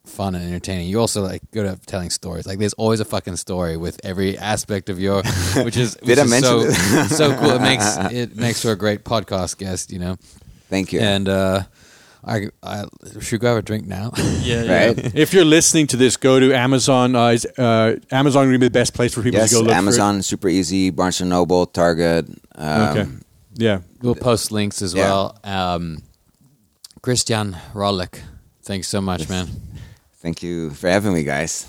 fun and entertaining. You also like good at telling stories. Like there's always a fucking story with every aspect of your, which is, which Did I is mention so, it? so cool. It makes it makes for a great podcast guest, you know. Thank you. And uh, I, I should we go have a drink now. Yeah, yeah. right? If you're listening to this, go to Amazon. Uh, is, uh, Amazon going to be the best place for people yes, to go look Amazon, super easy. Barnes and Noble, Target. Um. Okay. Yeah. We'll post links as Yeah. well. Um, Christiaan Röllich, thanks so much, man. Thank you for having me, guys.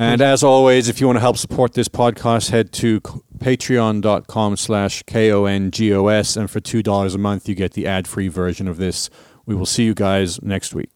And as always, if you want to help support this podcast, head to patreon.com slash K-O-N-G-O-S. And for $2 a month, you get the ad-free version of this. We will see you guys next week.